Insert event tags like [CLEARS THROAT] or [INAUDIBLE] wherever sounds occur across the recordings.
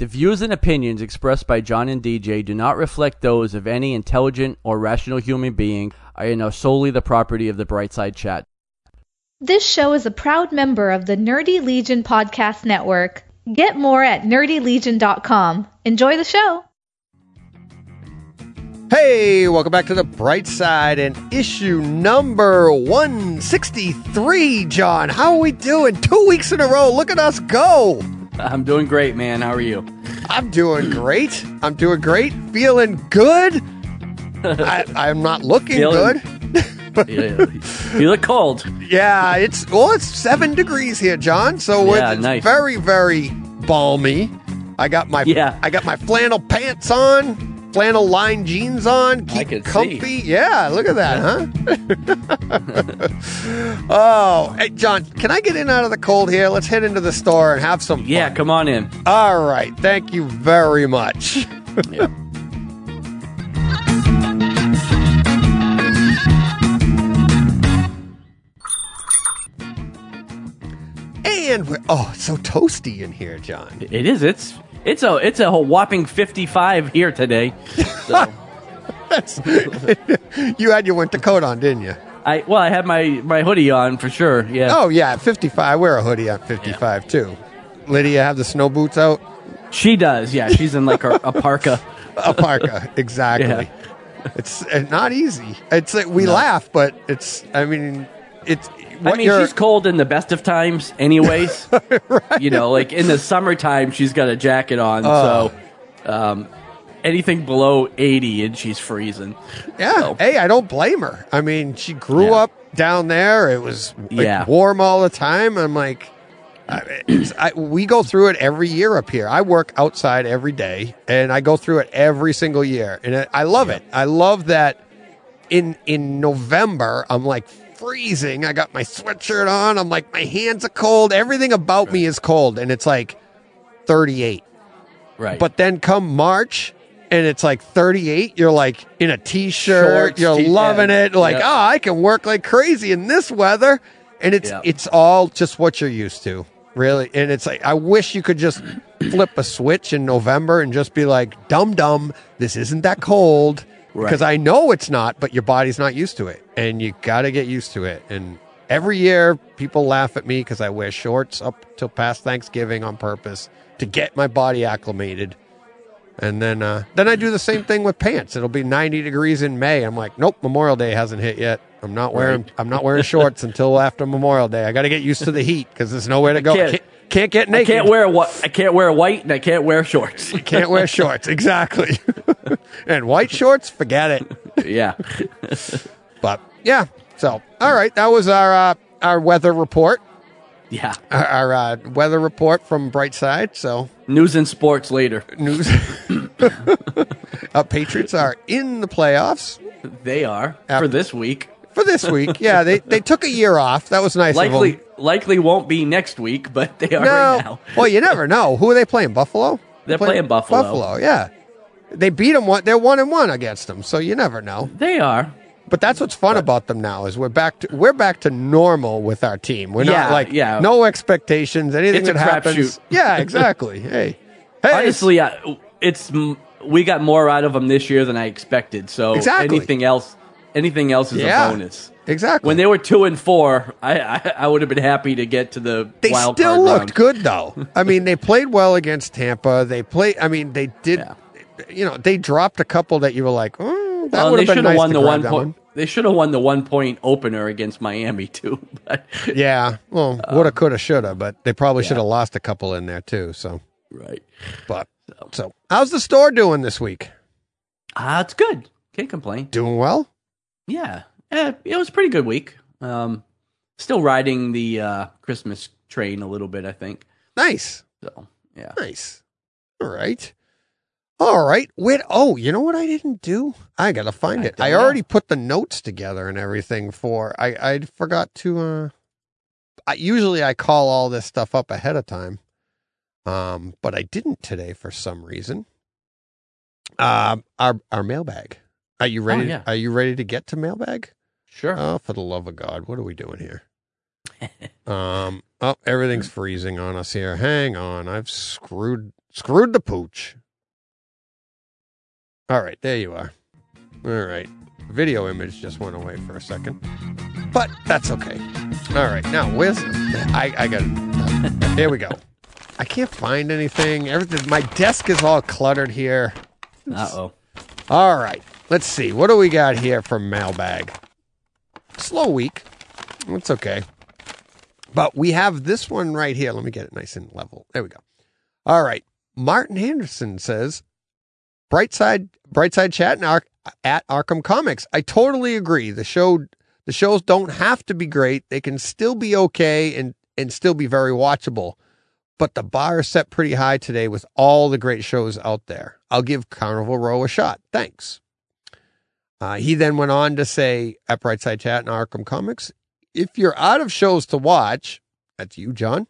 The views and opinions expressed by John and DJ do not reflect those of any intelligent or rational human being and are solely the property of the Brightside Chat. This show is a proud member of the Nerdy Legion Podcast Network. Get more at nerdylegion.com. Enjoy the show. Hey, welcome back to the Bright Side and issue number 163, John. How are we doing? Two weeks in a row. Look at us go. I'm doing great, man. How are you? I'm doing great. I'm doing great. Feeling good. I, I'm not looking Feeling- good. you look cold. Yeah, it's well, it's seven degrees here, John. So Yeah, it's nice. very, very balmy. I got my Yeah. I got my flannel pants on, flannel lined jeans on, keep can see. comfy. Yeah, look at that, huh? [LAUGHS] oh, hey, John, can I get in out of the cold here? Let's head into the store and have some. Yeah, fun. come on in. All right, thank you very much. [LAUGHS] Yeah. And we're oh, it's so toasty in here, John. It is. It's it's a it's a whopping 55 here today. So [LAUGHS] You had your winter coat on, didn't you? I well, I had my my hoodie on for sure. Yeah. Oh yeah, 55. I wear a hoodie on 55 too. Lydia have the snow boots out. She does. Yeah, she's in like a, a parka. [LAUGHS] A parka, exactly. It's uh, not easy. It's like we laugh, but it's. I mean, it's. I mean, she's cold in the best of times, anyways. [LAUGHS] right. You know, like in the summertime, she's got a jacket on, Oh. so um, anything below 80 and she's freezing. Yeah. So- Hey, I don't blame her. I mean, she grew Yeah. up down there. It was like, Yeah. warm all the time. I'm like, I, I, we go through it every year up here. I work outside every day, and I go through it every single year, and it, I love it. I love that. In in November, I'm like freezing. I got my sweatshirt on. I'm like, my hands are cold. Everything about me is cold, and it's like 38. Right. But then come March and it's like 38, you're like in a t-shirt, you're t- loving it. Like, yeah. oh, I can work like crazy in this weather. And it's Yeah. it's all just what you're used to. Really. And it's like I wish you could just [CLEARS THROAT] flip a switch in November and just be like, dum dum, this isn't that cold. Right. Because I know it's not, but your body's not used to it. And you gotta get used to it. And every year people laugh at me because I wear shorts up till past Thanksgiving on purpose to get my body acclimated. And then uh, then I do the same thing with pants. It'll be 90 degrees in May. I'm like, nope, Memorial Day hasn't hit yet. I'm not wearing Right. I'm not wearing shorts until after Memorial Day. I got to get used to the heat because there's nowhere to go. can't- Can't, can't get I naked. can't wear what I can't wear white and I can't wear shorts. Can't wear [LAUGHS] shorts. Exactly. [LAUGHS] and white shorts, forget it. yeah. [LAUGHS] But yeah. So all right, that was our uh, our weather report. Yeah. Our, our uh, weather report from Brightside. So News and sports later. news. uh, Patriots are in the playoffs. They are After- for this week. for this week. Yeah, they they took a year off. That was nice. Likely of them. Likely won't be next week, but they are No, right now. well, you never know. Who are they playing? Buffalo. They're playing Buffalo. Buffalo, yeah. They beat them. One, they're one and one against them. So you never know. They are. But that's what's fun about them now is we're back to we're back to normal with our team. We're Yeah, not like yeah. no expectations. Anything It's a that happens. crapshoot. Yeah, exactly. [LAUGHS] hey, hey, Honestly, I, it's we got more out of them this year than I expected. So Exactly. anything else, anything else is Yeah. a bonus. Exactly. When they were two and four, I I, I would have been happy to get to the They wild still looked round. good though. [LAUGHS] I mean, they played well against Tampa. They played. I mean, they did. Yeah. You know, they dropped a couple that you were like, oh, that Well, would they have should been have nice won the one point. They should have won the one point opener against Miami [LAUGHS] too. But Yeah, well, Um, woulda, coulda, shoulda, but they probably should have lost a couple in there too. So, right, but so how's the store doing this week? ah, it's good. Can't complain. Doing well. Yeah, eh, it was a pretty good week. Um, still riding the uh, Christmas train a little bit, I think. Nice, So yeah, nice. All right, all right. Wait. Oh, you know what I didn't do? I gotta find I it. I don't know. already put the notes together and everything for. I I forgot to. uh I, Usually I call all this stuff up ahead of time, um, but I didn't today for some reason. Um, our our mailbag. Are you ready? Oh, yeah. Are you ready to get to mailbag? Sure. Oh, for the love of God, what are we doing here? [LAUGHS] um, oh, everything's freezing on us here. Hang on, I've screwed Screwed the pooch. All right, there you are. All right. Video image just went away for a second. But that's okay. All right, now where's I I got Here we go. I can't find anything. Everything my desk is all cluttered here. Uh oh. All right. Let's see. What do we got here from mailbag? Slow week. It's okay. But we have this one right here. Let me get it nice and level. There we go. All right. Martin Henderson says, Brightside Brightside Chat and Ar- at Arkham Comics. I totally agree. The show the shows don't have to be great. They can still be okay and and still be very watchable. But the bar is set pretty high today with all the great shows out there. I'll give Carnival Row a shot. Thanks. Uh, he then went on to say at Brightside Chat and Arkham Comics, if you're out of shows to watch, that's you, John.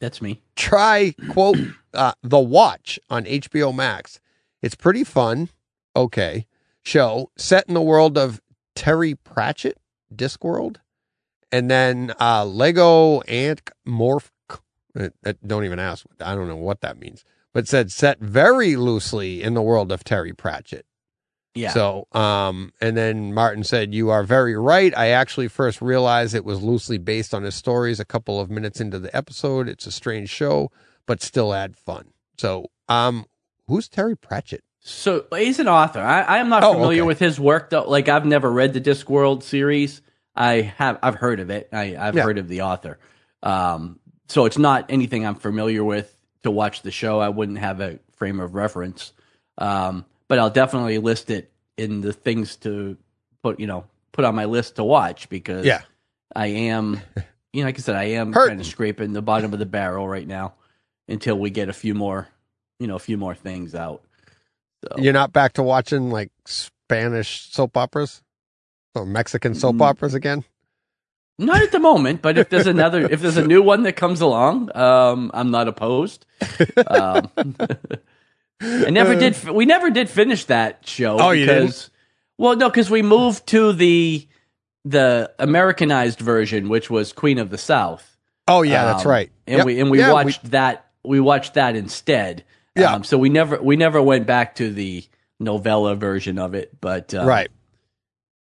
That's me. Try quote [CLEARS THROAT] uh, The Watch on HBO Max. It's pretty fun. Okay, show set in the world of Terry Pratchett, Discworld, and then uh, Lego Ant Morph. Uh, don't even ask. I don't know what that means, but said set very loosely in the world of Terry Pratchett. Yeah. So, um, and then Martin said, You are very right. I actually first realized it was loosely based on his stories a couple of minutes into the episode. It's a strange show, but still had fun. So, um, who's Terry Pratchett? So he's an author. I, I am not Oh, familiar okay. with his work though. Like I've never read the Discworld series. I have. I've heard of it. I, I've Yeah. heard of the author. Um, so it's not anything I'm familiar with to watch the show. I wouldn't have a frame of reference. Um, but I'll definitely list it in the things to put, you know, put on my list to watch because Yeah. I am, [LAUGHS] you know, like I said, I am Hurting. kind of scraping the bottom of the barrel right now until we get a few more, you know, a few more things out. So You're not back to watching like Spanish soap operas or Mexican soap Mm. operas again? Not at the moment, but if there's another, if there's a [LAUGHS] new one that comes along, um, I'm not opposed. Um, [LAUGHS] I never did. We never did finish that show. Oh, you didn't? because, Well, no, because we moved to the the Americanized version, which was Queen of the South. Oh, yeah, that's Um, right. And Yep. we and we Yeah, watched that. We watched that instead. Yeah. Um, so we never we never went back to the novella version of it. But um, right.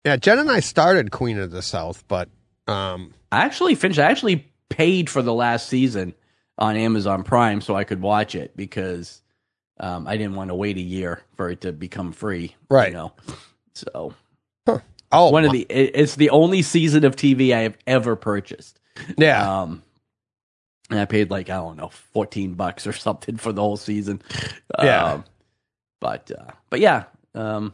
Yeah, Jen and I started Queen of the South, but um, I actually finished. I actually paid for the last season on Amazon Prime so I could watch it because um, I didn't want to wait a year for it to become free. Right. You know. So oh, one of the it, it's the only season of TV I have ever purchased. yeah, Um, and I paid like I don't know, fourteen bucks or something for the whole season. Yeah. Um, but uh, but yeah, um,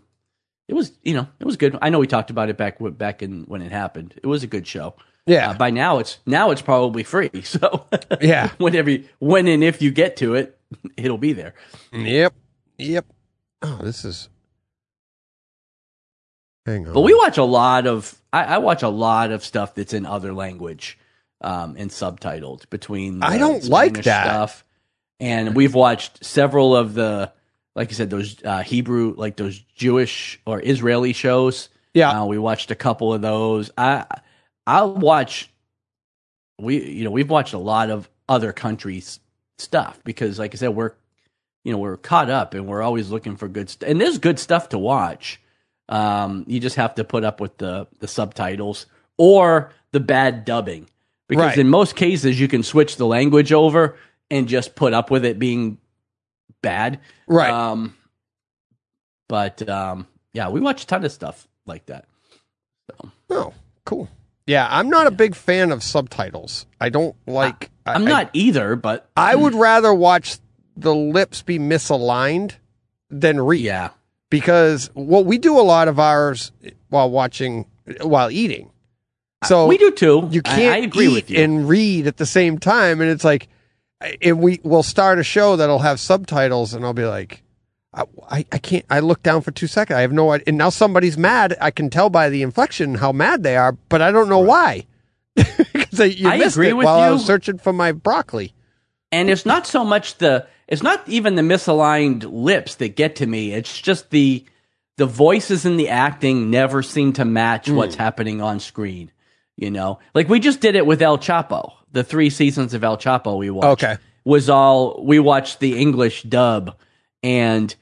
it was you know it was good. I know we talked about it back back in when it happened. It was a good show. yeah, Uh, by now it's now it's probably free. [LAUGHS] So Yeah. [LAUGHS] whenever you- when and if you get to it, [LAUGHS] it'll be there. yep, yep. Oh, this is. Hang on. But we watch a lot of I, I watch a lot of stuff that's in other language um, and subtitled between. The I don't like that. stuff, and we've watched several of the like I said those uh, Hebrew like those Jewish or Israeli shows. Yeah. uh, we watched a couple of those. I I'll watch. We you know we've watched a lot of other countries stuff because like I said we're you know we're caught up and we're always looking for good stuff and there's good stuff to watch. Um, you just have to put up with the the subtitles or the bad dubbing because Right. in most cases you can switch the language over and just put up with it being bad. right. Um, but um, yeah, we watch a ton of stuff like that. So oh, cool. Yeah, I'm not a big fan of subtitles. I don't like. I- I'm I- not either, but I would hmm. rather watch the lips be misaligned than read. yeah, Because well, we do a lot of ours while watching, while eating. So we do too. You can't I, agree eat with you. and read at the same time, and it's like, and we will start a show that'll have subtitles, and I'll be like, I, I, I can't. I look down for two seconds. I have no idea. And now somebody's mad. I can tell by the inflection how mad they are, but I don't know why. [LAUGHS] Because you I missed agree it with while I was searching for my broccoli. and it's not so much the it's not even the misaligned lips that get to me it's just the the voices and the acting never seem to match Hmm. what's happening on screen you know like we just did it with el chapo the three seasons of el chapo we watched Okay. was all we watched the English dub, and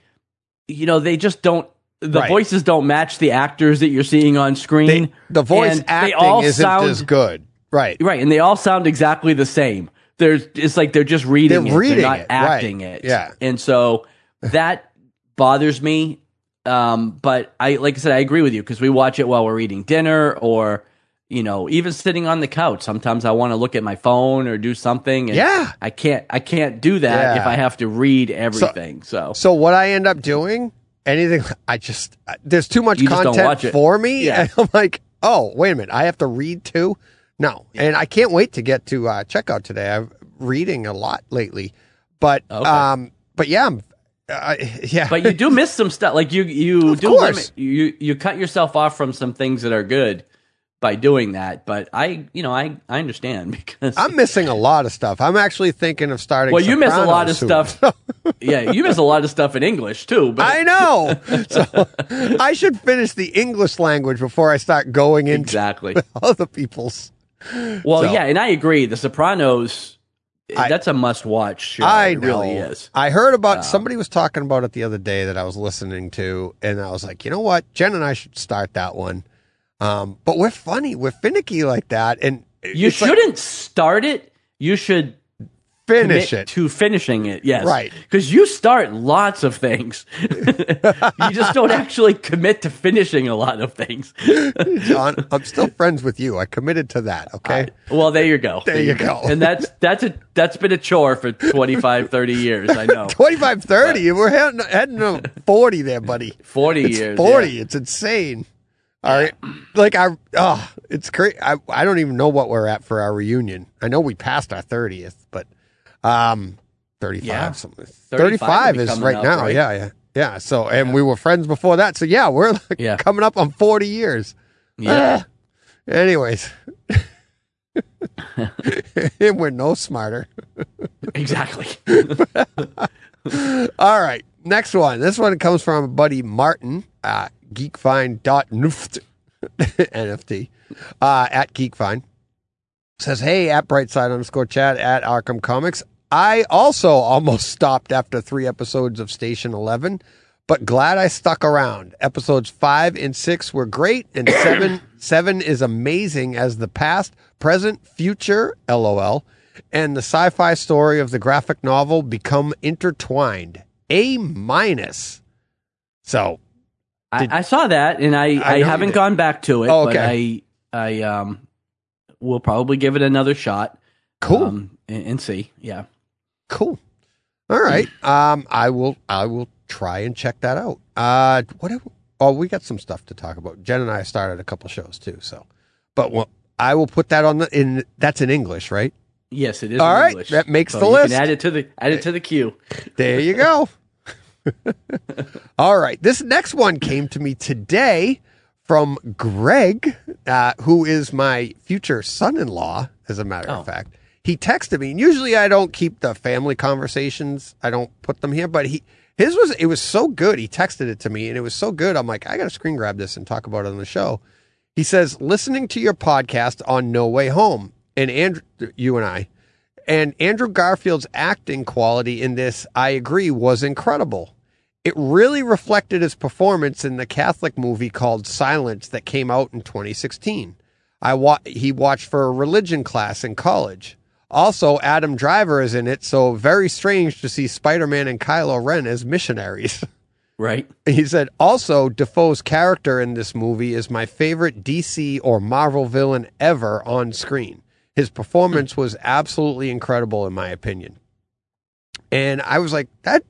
you know they just don't. The Right. voices don't match the actors that you're seeing on screen. They, the voice acting all isn't sound, as good. Right. Right, and they all sound exactly the same. There's it's like they're just reading They're it. reading they're not it, right. acting it. Yeah. And so that bothers me. Um, but I like I said, I agree with you because we watch it while we're eating dinner or you know, even sitting on the couch. Sometimes I want to look at my phone or do something. And Yeah. I can't I can't do that Yeah. if I have to read everything. So, So what I end up doing, anything, [LAUGHS] I just there's too much You content for me, Yeah. I'm like, oh wait a minute, I have to read too. No, and I can't wait to get to uh, checkout today. I'm reading a lot lately, but Okay. um, but yeah, I'm, uh, yeah, but you do miss some stuff. Like you you Of do course. limit, you you cut yourself off from some things that are good by doing that. But I you know I I understand [LAUGHS] because I'm missing a lot of stuff. I'm actually thinking of starting. Well, you miss a lot of soon. stuff. [LAUGHS] yeah, you miss a lot of stuff in English too. But I know. So I should finish the English language before I start going into exactly. [LAUGHS] other people's. Well, So- yeah, and I agree. The Sopranos. I- that's a must-watch show. I it know. really is. I heard about um, somebody was talking about it the other day that I was listening to, and I was like, you know what, Jen and I should start that one. Um, but we're funny, we're finicky like that, and You shouldn't start it. You should finish it. to finishing it. Yes, Right. Because you start lots of things. [LAUGHS] you just don't actually commit to finishing a lot of things. [LAUGHS] John, I'm still friends with you. I committed to that. Okay. Well, there you go. There you go. And that's that's a that's been a chore for 25, 30 years. I know. [LAUGHS] 25, 30, we're heading, heading to 40 there, buddy. 40 It's years. 40. yeah. It's insane. All right. Like, I, oh, it's crazy. I, I don't even know what we're at for our reunion. I know we passed our 30th, but, um, 35, Yeah. something. 35 35 is right up, now. right? Yeah. Yeah. Yeah. So, and we were friends before that. So, yeah, we're like Yeah. coming up on 40 years. Yeah. Ah. Anyways. [LAUGHS] and we're no smarter. Exactly. [LAUGHS] All right. Next one. This one comes from buddy Martin, uh, geekfind.nuft, [LAUGHS] NFT, uh, at geekfind. Says, hey, at brightside underscore chat at Arkham Comics. I also almost [LAUGHS] stopped after three episodes of Station 11, but glad I stuck around. Episodes five and six were great, and [COUGHS] seven, seven is amazing as the past, present, future, lol, and the sci-fi story of the graphic novel become intertwined. A minus. So I, I saw that, and I, I, you haven't gone back to it. Oh, But okay. I I um will probably give it another shot. cool, Um, and, and see. Yeah. cool. All right. Um, I will. I will try and check that out. Uh, what? have- Oh, we got some stuff to talk about. Jen and I started a couple shows too. So, but well, I will put that on the in. That's in English, right? Yes, it is. All in right, English. that makes So the list. Can add it to the add it to the queue. There you [LAUGHS] go. [LAUGHS] All right. This next one came to me today from Greg, uh, who is my future son in law, as a matter Oh. of fact. He texted me, and usually I don't keep the family conversations, I don't put them here, but he. His was it was so good. He texted it to me, and it was so good. I'm like, I got to screen grab this and talk about it on the show. He says, listening to your podcast on No Way Home, and Andrew, you and I, and Andrew Garfield's acting quality in this, I agree, was incredible. It really reflected his performance in the Catholic movie called Silence that came out in 2016. I wa- he watched for a religion class in college. Also, Adam Driver is in it, so very strange to see Spider-Man and Kylo Ren as missionaries. [LAUGHS] Right. He said, also, Dafoe's character in this movie is my favorite DC or Marvel villain ever on screen. His performance hmm. was absolutely incredible, in my opinion. And I was like, that,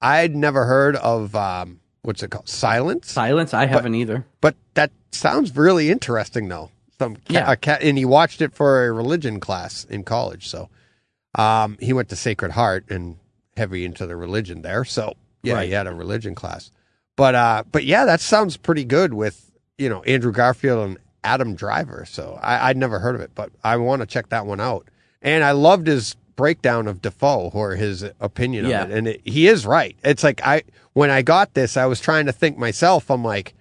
I'd never heard of, um, what's it called? Silence? Silence. I haven't either. But that sounds really interesting, though. Some ca- Yeah. ca- and he watched it for a religion class in college. So um, he went to Sacred Heart and heavy into the religion there. So yeah, Right. he had a religion class. But uh, but yeah, that sounds pretty good with you know Andrew Garfield and Adam Driver. So I, I'd never heard of it, but I want to check that one out. And I loved his breakdown of Dafoe or his opinion Yeah. of it. And it, he is right. It's like I when I got this, I was trying to think myself. I'm like,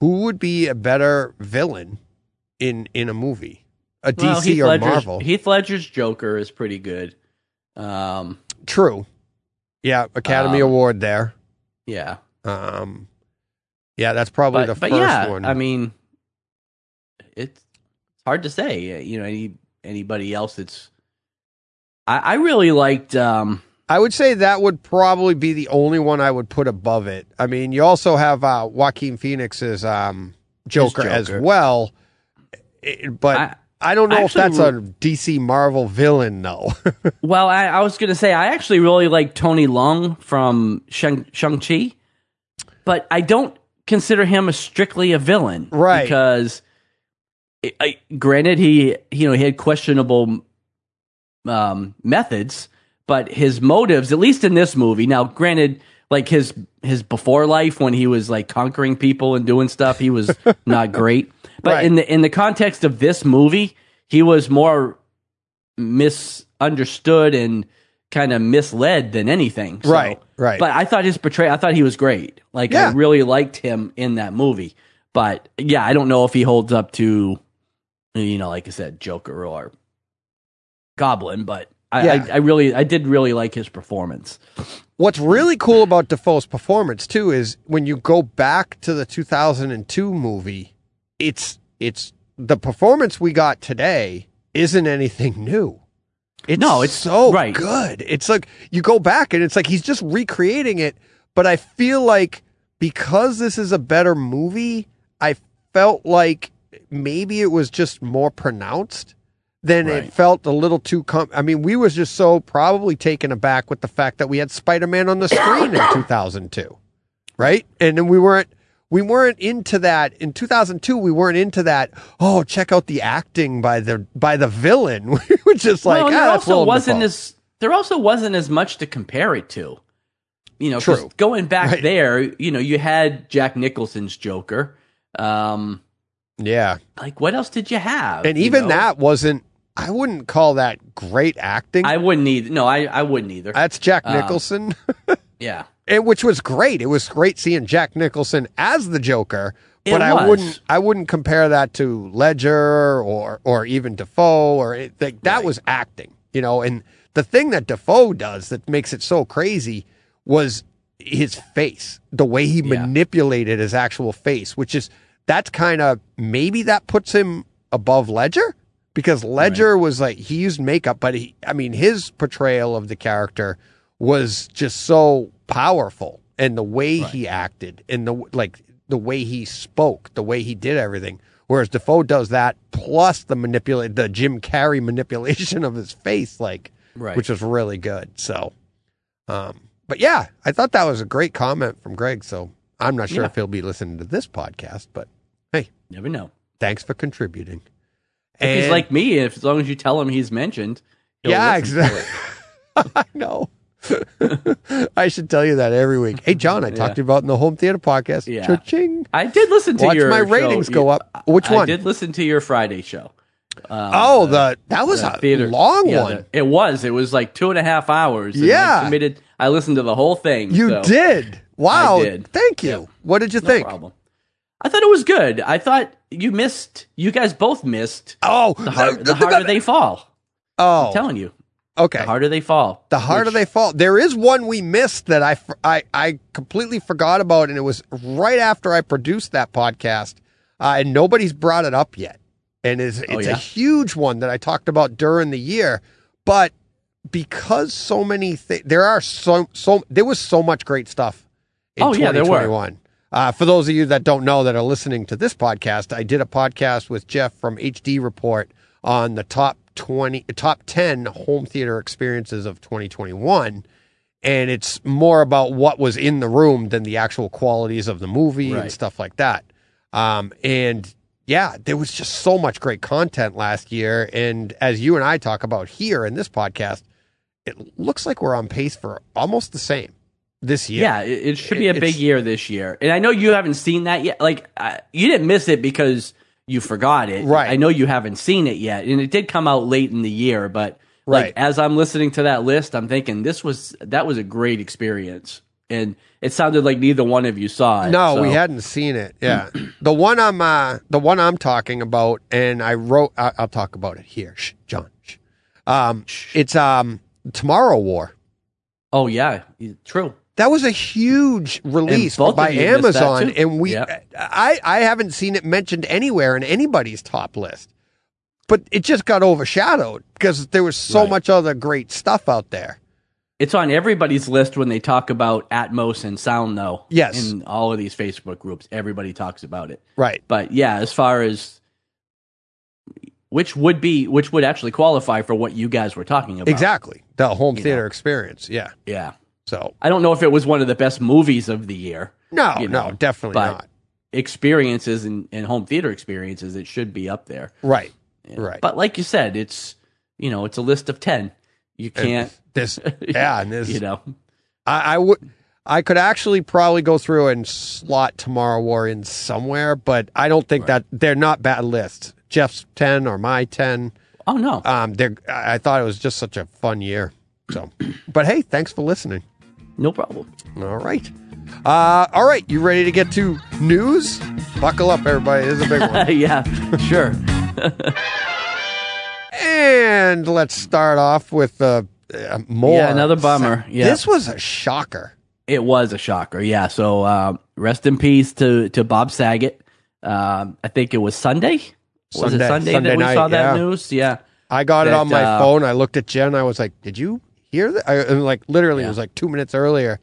who would be a better villain in in a movie, a DC Well, Heath or Ledger's, Marvel? Heath Ledger's Joker is pretty good. Um, True. Yeah, Academy Um, Award there. yeah, Um, yeah, that's probably but the but first yeah, one. I mean, it's hard to say. You know, any anybody else that's. I, I really liked. Um, I would say that would probably be the only one I would put above it. I mean, you also have uh, Joaquin Phoenix's um, Joker, as well, It- but I, I, don't know if actually that's a DC Marvel villain, though. [LAUGHS] well, I, I was going to say I actually really like Tony Leung from Shang Shang Chi, but I don't consider him a strictly a villain, Right. Because, I, I, granted, he you know he had questionable um, methods, but his motives, at least in this movie, now granted, like his his before life when he was like conquering people and doing stuff, he was [LAUGHS] not great. But Right. in the in the context of this movie, he was more misunderstood and kind of misled than anything. So- Right, right. But I thought his portrayal, I thought he was great. Like Yeah. I really liked him in that movie. But yeah, I don't know if he holds up to, you know, like I said, Joker or Goblin. But I, Yeah. I, I really, I did really like his performance. What's really cool about Dafoe's performance too is when you go back to the 2002 movie, it's it's the performance we got today isn't anything new. It's No, it's- so right. good. It's like you go back and it's like he's just recreating it, but I feel like because this is a better movie, I felt like maybe it was just more pronounced then it felt a little too com- I mean, we was just so probably taken aback with the fact that we had Spider-Man on the screen in 2002. Right? And then we weren't we weren't into that in 2002 we weren't into that oh check out the acting by the by the villain [LAUGHS] we were just like well, and ah, there that's also wasn't as there also wasn't as much to compare it to. You know, True. going back Right. there, you know, you had Jack Nicholson's Joker. Um, yeah like what else did you have? and you even know? that wasn't I wouldn't call that great acting I wouldn't either. No, I, I wouldn't either. that's Jack Uh, Nicholson [LAUGHS] yeah. and which was great. It was great seeing Jack Nicholson as the Joker, It but I wouldn't I wouldn't compare that to Ledger or or even Dafoe or it, like, that Right. was acting, you know. And the thing that Dafoe does that makes it so crazy was his face, the way he Yeah. manipulated his actual face, which is that's kind of maybe that puts him above Ledger because Ledger was like he used makeup, but he, I mean, his portrayal of the character was just so powerful, and the way he acted, and the like, the way he spoke, the way he did everything. Whereas Dafoe does that plus the manipulate, the Jim Carrey [LAUGHS] manipulation of his face, like, Right. which was really good. So, um, but yeah, I thought that was a great comment from Greg. So I'm not sure Yeah. if he'll be listening to this podcast, but hey, Never know. thanks for contributing. If he's like me, if as long as you tell him he's mentioned, he'll yeah, exactly. [LAUGHS] I know. [LAUGHS] I should tell you that every week. Hey, John, I Yeah. talked to you about in the home theater podcast. Yeah. Cha-ching. I did listen to Watch your my show. ratings go up. Which I one? I did listen to your Friday show. Um, Oh, the that was the a theater- long yeah, one. the- it was. It was like two and a half hours. Yeah. I submitted. I listened to the whole thing. you so did. Wow. I did. Thank you. Yeah. What did you No think? problem. I thought it was good. I thought you missed. You guys both missed. Oh, The, har- the harder they fall. Oh, I'm telling you, okay. the harder they fall. The harder Which- they fall. There is one we missed that I, I, I completely forgot about, and it was right after I produced that podcast, uh, and nobody's brought it up yet. And it's, it's Oh, yeah? a huge one that I talked about during the year, but because so many things, there are so so there was so much great stuff in Oh, yeah, there were. 2021. Uh, for those of you that don't know that are listening to this podcast, I did a podcast with Jeff from HD Report on the top 20, top 10 home theater experiences of 2021. And it's more about what was in the room than the actual qualities of the movie and stuff like that. Um, and yeah, there was just so much great content last year. And as you and I talk about here in this podcast, it looks like we're on pace for almost the same this year. Yeah, it, it should be a It's- big year this year. And I know you haven't seen that yet. Like you didn't miss it because you forgot it. Right. I know you haven't seen it yet, and it did come out late in the year. But like Right. as I'm listening to that list, I'm thinking this was that was a great experience, and it sounded like neither one of you saw it. No, so- we hadn't seen it. Yeah, [CLEARS THROAT] the one I'm uh, the one I'm talking about, and I wrote. I, I'll talk about it here. Shh, John. Shh. Um, it's um Tomorrow War. Oh yeah, true. That was a huge release by of you missed that, Amazon, and we Yeah. I I haven't seen it mentioned anywhere in anybody's top list. But it just got overshadowed because there was so Right. much other great stuff out there. It's on everybody's list when they talk about Atmos and sound, though. Yes. In all of these Facebook groups, everybody talks about it. Right. But yeah, as far as which would be which would actually qualify for what you guys were talking about. Exactly. The home theater know. experience. Yeah. Yeah. So I don't know if it was one of the best movies of the year. no, You no, definitely but- not. Experiences and, and home theater experiences, it should be up there. Right. Yeah. Right. But like you said, it's you know, it's a list of ten. You can't This [LAUGHS] yeah, and this you know. I, I would I could actually probably go through and slot Tomorrow War in somewhere, but I don't think that they're not bad lists. Jeff's ten or my ten. Oh no. Um, they're, I I thought it was just such a fun year. So, [CLEARS THROAT] but hey, thanks for listening. No problem. All right. Uh, all right. You ready to get to news? Buckle up, everybody. This is a big one. [LAUGHS] yeah, sure. [LAUGHS] and let's start off with uh, uh, more. Yeah, another bummer. Yeah. This was a shocker. It was a shocker. Yeah. So um, rest in peace to to Bob Saget. Um, I think it was Sunday. Was it Sunday, Sunday that we night, saw that yeah. news? Yeah. I got it on my uh, phone. I looked at Jen. I was like, "Did you hear that?" I, and like literally, it was like two minutes earlier.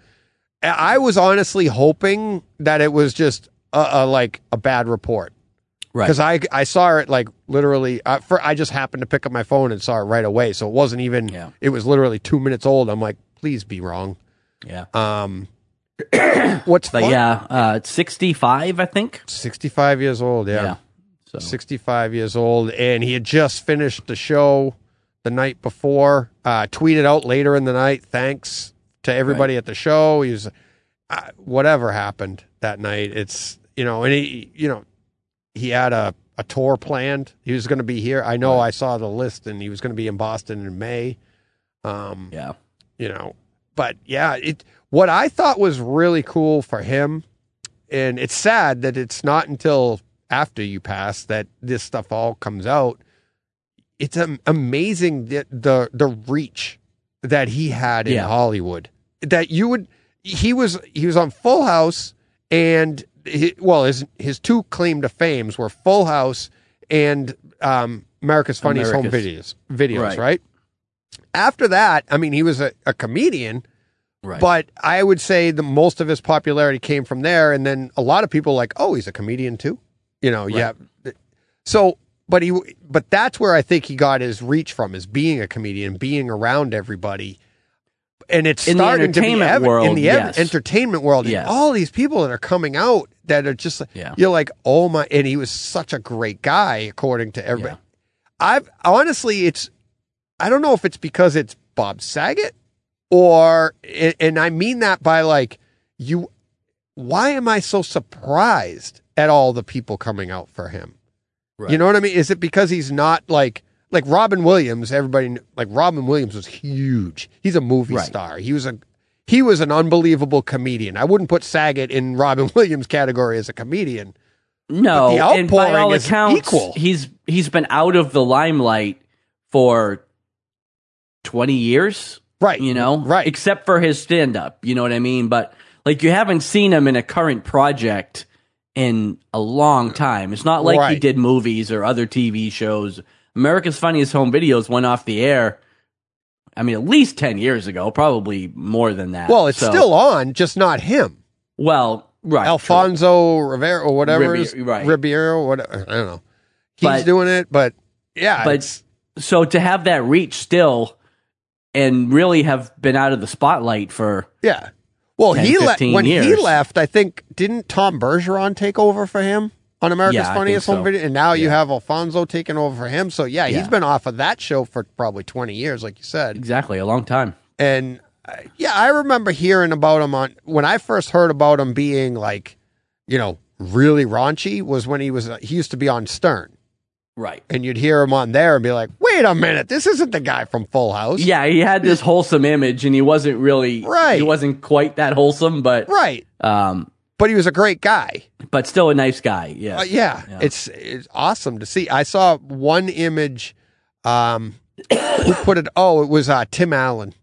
I I was honestly hoping that it was just a, a like a bad report Right. because I I saw it like literally. Uh, for I just happened to pick up my phone and saw it right away, so it wasn't even. Yeah. It was literally two minutes old. I'm like, please be wrong. yeah. Um, [COUGHS] what's But fun- yeah, uh, 65, I think. 65 years old. Yeah. So 65 years old, and he had just finished the show the night before. Uh, tweeted out later in the night, thanks to everybody at the show. He was, uh, whatever happened that night. It's you know, and he, you know, he had a a tour planned. He was going to be here. I know. I saw the list, and he was going to be in Boston in May. Um, yeah. you know but yeah it what i thought was really cool for him and it's sad that it's not until after you pass that this stuff all comes out it's am- amazing that the the reach that he had in Yeah. hollywood that you would he was he was on full house and he, well his his two claim to fames were full house and um america's funniest home videos videos Right. right after that, I mean, he was a, a comedian, Right. but I would say the most of his popularity came from there. And then a lot of people like, oh, he's a comedian too. You know, yeah. So, but he, but that's where I think he got his reach from is being a comedian, being around everybody. And it's In starting to be evident world, in the ev- yes. entertainment world. Yes. all these people that are coming out that are just, like Yeah. you're like, oh my, and he was such a great guy, according to everybody. Yeah. I've honestly, it's, I don't know if it's because it's Bob Saget or, and- and I mean that by like, you, why am I so surprised at all the people coming out for him? Right. You know what I mean? Is it because he's not like, like Robin Williams, everybody, like Robin Williams was huge. He's a movie Right. star. He was a, he was an unbelievable comedian. I wouldn't put Saget in [LAUGHS] Robin Williams category as a comedian. No, the and by outpouring all is accounts, equal. he's he's been out of the limelight for twenty years. Right. You know, Right. Except for his stand up, you know what I mean. But like, you haven't seen him in a current project in a long time. It's not like he Right. did movies or other TV shows. America's Funniest Home Videos went off the air. I mean, at least ten years ago, probably more than that. Well, it's So- still on, just not him. well, right. Alfonso Rivera or whatever Ribi- is right. Ribeiro, whatever. I don't know. He's But- doing it, but yeah, but it's, so to have that reach still and really have been out of the spotlight for yeah. Well, 10, he left 15 when he left. I think didn't Tom Bergeron take over for him on America's Yeah, Funniest Home so. Video, and now you have Alfonso taking over for him. So yeah, he's been off of that show for probably twenty years, like you said. exactly a long time. And uh, yeah, I remember hearing about him on when I first heard about him being like, you know, really raunchy was when he was he used to be on Stern. Right. and you'd hear him on there and be like, "Wait a minute, this isn't the guy from Full House." Yeah, he had this wholesome image and he wasn't really Right. He wasn't quite that wholesome, but right. um But he was a great guy. but still a nice guy. Yeah. Uh, yeah, Yeah. it's it's awesome to see. I saw one image um, who put it? Oh, it was uh, Tim Allen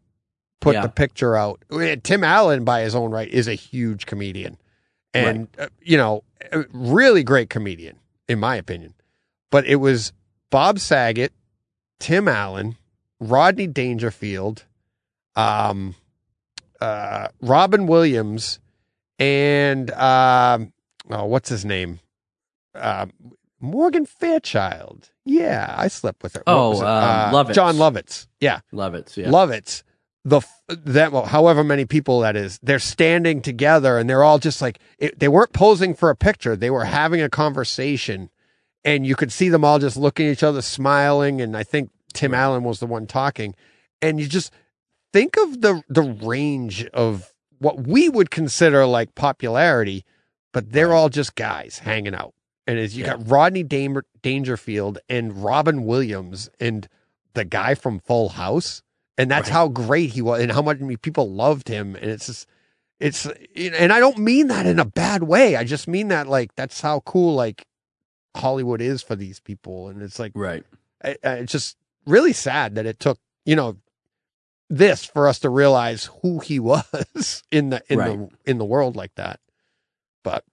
put Yeah. the picture out. Eh, Tim Allen, by his own right, is a huge comedian, and uh, you know, really great comedian in my opinion. But it was Bob Saget, Tim Allen, Rodney Dangerfield, um, uh, Robin Williams, and um, oh, what's his name? Uh, Morgan Fairchild. Yeah, I slept with her. Oh, um, Lovitz. Jon Lovitz. Yeah, Love it. Yeah. Lovitz. The that well, however many people that is, they're standing together and they're all just like it, they weren't posing for a picture. They were having a conversation, and you could see them all just looking at each other, smiling. And I think Tim Allen was the one talking. And you just think of the the range of what we would consider like popularity, but they're all just guys hanging out. And as you Yeah. got Rodney Damer, Dangerfield and Robin Williams and the guy from Full House, and that's Right. how great he was and how much people loved him. And it's just, it's, and I don't mean that in a bad way. I just mean that like that's how cool like Hollywood is for these people. And it's like Right. I- I- it's just really sad that it took you know this for us to realize who he [LAUGHS] was in the in Right. the in the world like that. But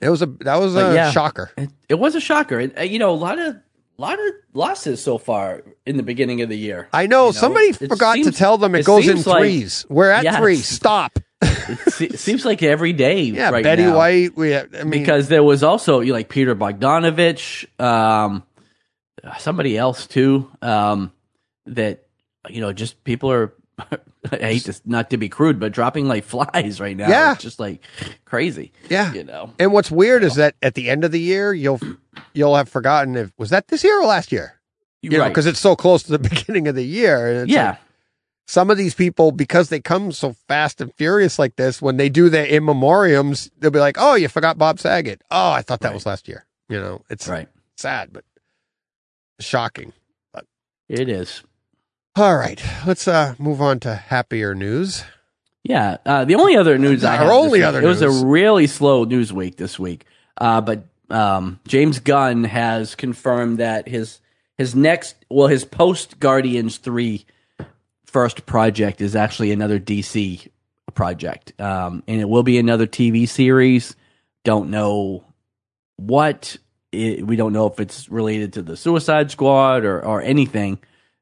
it was a that was But a yeah. shocker. It, it was a shocker. And, uh, you know, a lot of a lot of losses so far in the beginning of the year. I know, You know, somebody it forgot to tell them it, it goes in seems like- threes. We're at [LAUGHS] Yes. three. Stop. It seems like every day [LAUGHS] Yeah, right Betty now. White. We I mean, because there was also you know, like Peter Bogdanovich, um, somebody else too, um, that you know just people are. [LAUGHS] I hate this not to be crude, but dropping like flies right now. Yeah. It's just like crazy. yeah. You know, And what's weird is that at the end of the year, you'll you'll have forgotten if was that this year or last year. You know, Right. because it's so close to the [LAUGHS] beginning of the year. And it's yeah, like, some of these people, because they come so fast and furious like this, when they do their in memoriams, they'll be like, "Oh, you forgot Bob Saget. Oh, I thought that Right. was last year." You know, it's right. sad but shocking. But It is. All right, let's uh move on to happier news. Yeah. Uh, the only other news I Our only week- other it was a really slow news week this week. Uh, but um, James Gunn has confirmed that his his next, well, his post Guardians three first project is actually another DC project, um, and it will be another TV series. Don't know what. It, we don't know if it's related to the Suicide Squad or or anything.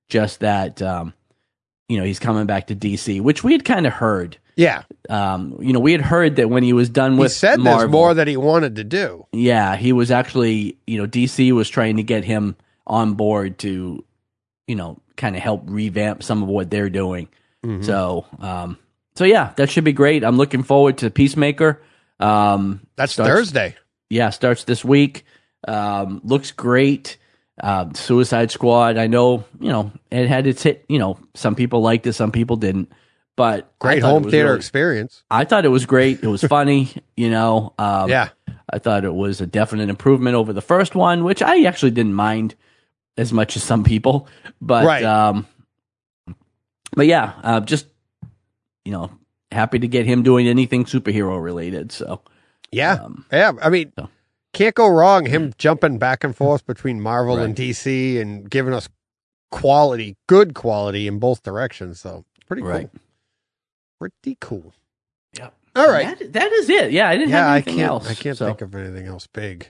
Just that. Um, you know, he's coming back to DC, which we had kind of heard. Yeah, Um, you know, we had heard that when he was done he with said Marvel, there's more that he wanted to do. yeah, he was actually, you know, DC was trying to get him on board to, you know, kind of help revamp some of what they're doing. Mhm. So, um, so yeah, that should be great. I'm looking forward to Peacemaker. Um, That's starts- Thursday. yeah, starts this week. Um, looks great. Uh, Suicide Squad. I know, you know, it had its hit. You know, some people liked it, some people didn't. But Great home theater really- experience. I thought it was great. It was funny. [LAUGHS] You know, um, yeah, I thought it was a definite improvement over the first one, which I actually didn't mind as much as some people. But Right. um, but yeah, uh, just you know, happy to get him doing anything superhero related. So yeah, um, yeah. I mean, So. can't go wrong. Him jumping back and forth between Marvel and DC and giving us quality, good quality in both directions. So pretty cool. Right. Pretty cool. Yep. All right. that, that is it. Yeah, I didn't yeah, have I anything can't. else. I can't so. think of anything else big.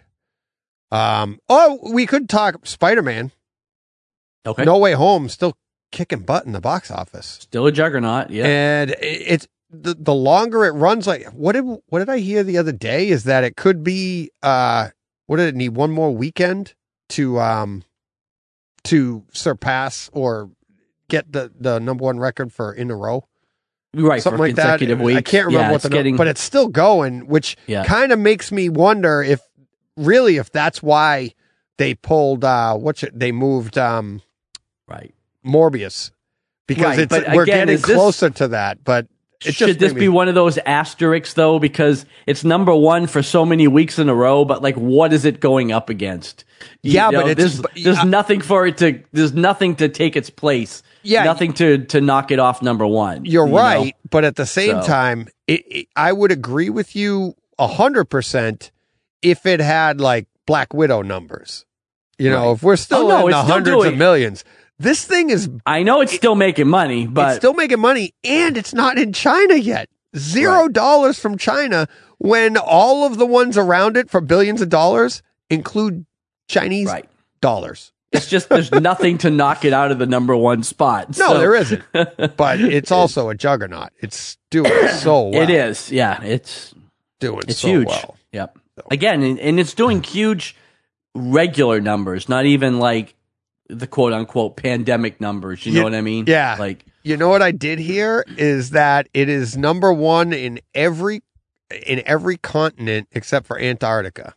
Um. Oh, we could talk Spider Man. Okay, No Way Home still kicking butt in the box office, still a juggernaut. Yeah, and it's the the longer it runs. Like what did what did I hear the other day? Is that it could be uh what did it need one more weekend to um to surpass or get the the number one record for in a row right. something like that. weeks. I can't remember yeah, what the number, getting, but it's still going, which Yeah. kind of makes me wonder if really if that's why they pulled uh what's it they moved um right. Morbius because Right, it's we're again, getting is this- closer to that, but it Should this be me- one of those asterisks though? Because it's number one for so many weeks in a row, but like, what is it going up against? You Yeah, know, but it's- there's, there's I- nothing for it to. There's nothing to take its place. Yeah, nothing to to knock it off number one. You're you know? right, but at the same So- time, it, it, I would agree with you a hundred percent if it had like Black Widow numbers. You know, Right. if we're still Oh, no, in the hundreds doing- of millions, This thing is I know it's still making money, it's but still making money and it's not in China yet. Zero Right. dollars from China when all of the ones around it for billions of dollars include Chinese right. dollars. It's just there's [LAUGHS] nothing to knock it out of the number one spot. No, So- there isn't. [LAUGHS] But it's also a juggernaut. It's doing [COUGHS] so well. It is. Yeah, it's doing it's so huge. well. Yep. Again, and, and it's doing huge regular numbers, not even like the quote unquote pandemic numbers. You Yeah, know what I mean? yeah. Like You know what I did here is that it is number one in every in every continent except for Antarctica.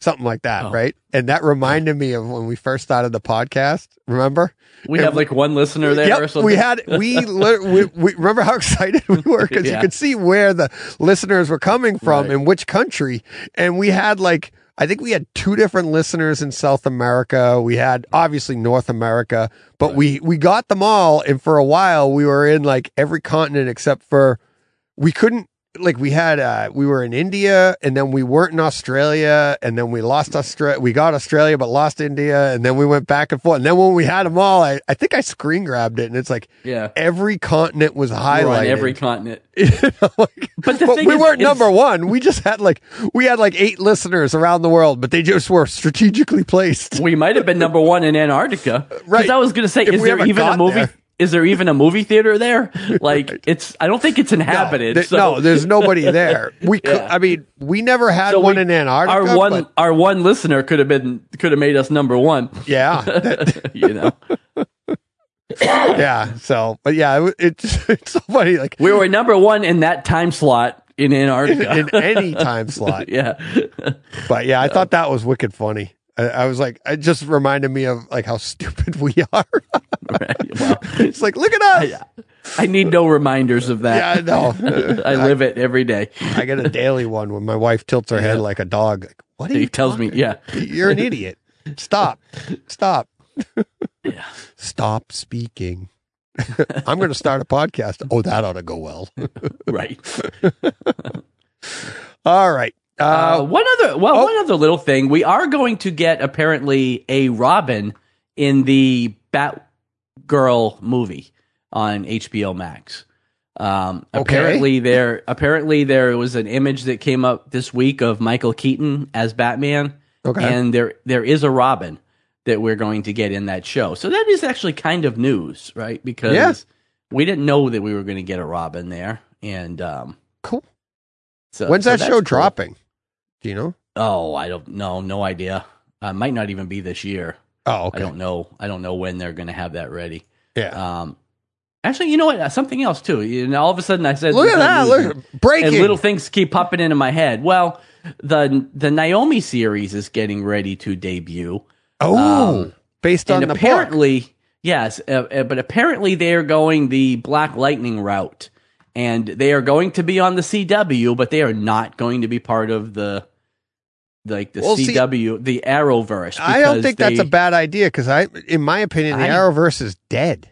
Something like that, Oh. right? And that reminded me of when we first started the podcast. Remember? we And have like one listener there or Yep, something. we had we, [LAUGHS] we we remember how excited we were because Yeah. you could see where the listeners were coming from Right. and which country, and we had like I think we had two different listeners in South America. We had obviously North America, but we we got them all, and for a while we were in like every continent except for we couldn't like we had uh we were in India and then we weren't in Australia and then we lost Australia we got Australia but lost India and then we went back and forth and then when we had them all I, I think I screen grabbed it and it's like yeah. every continent was highlighted on every continent. [LAUGHS] You know, like- But the but we is, weren't number one we just had like we had like eight listeners around the world but they just were strategically placed We might have been number one in Antarctica. Right. Because I was going to say, If is there even a movie? there. Is there even a movie theater there? [LAUGHS] Like it's. I don't think it's inhabited. no, th- so, no there's [LAUGHS] nobody there we could Yeah. I mean we never had so one we- in Antarctica Our one, but our one listener could have been could have made us number one. yeah that- [LAUGHS] you know, yeah. So, but yeah, it, it's it's so funny. Like we were number one in that time slot in Antarctica. in any time slot. yeah, But yeah, I thought that was wicked funny. I, I was like, it just reminded me of like how stupid [LAUGHS] we are. right. Well, it's like, look at us. I, I need no reminders of that. yeah, I know. [LAUGHS] I live it every day. I get a daily one when my wife tilts her head like a dog. Like, what are He tells me, yeah, you're an idiot. Stop. Stop. yeah. Stop speaking. [LAUGHS] I'm going to start a podcast. Oh, that ought to go well. right. All right. Uh, Uh, one other, well, oh. one other little thing. We are going to get apparently a Robin in the Batgirl movie on HBO Max. Um, Okay. apparently there, apparently there was an image that came up this week of Michael Keaton as Batman, okay. and there there is a Robin that we're going to get in that show. So that is actually kind of news, right? Because Yeah. we didn't know that we were going to get a Robin there, and um, cool. so When's so that show cool. dropping? Do you know? Oh, I don't know. No idea. Uh, might not even be this year. Oh, okay. I don't know. I don't know when they're going to have that ready. Yeah. Um, actually, you know what? Uh, Something else too. You know, all of a sudden I said, Look at that. Look, breaking. and little things keep popping into my head. Well, the the Naomi series is getting ready to debut. oh, um, based on the book. apparently, yes, uh, uh, but apparently they are going the Black Lightning route, and they are going to be on the CW, but they are not going to be part of the like the Well, see, CW, the Arrowverse. I don't think that's a bad idea because I, in my opinion, the I- Arrowverse is dead.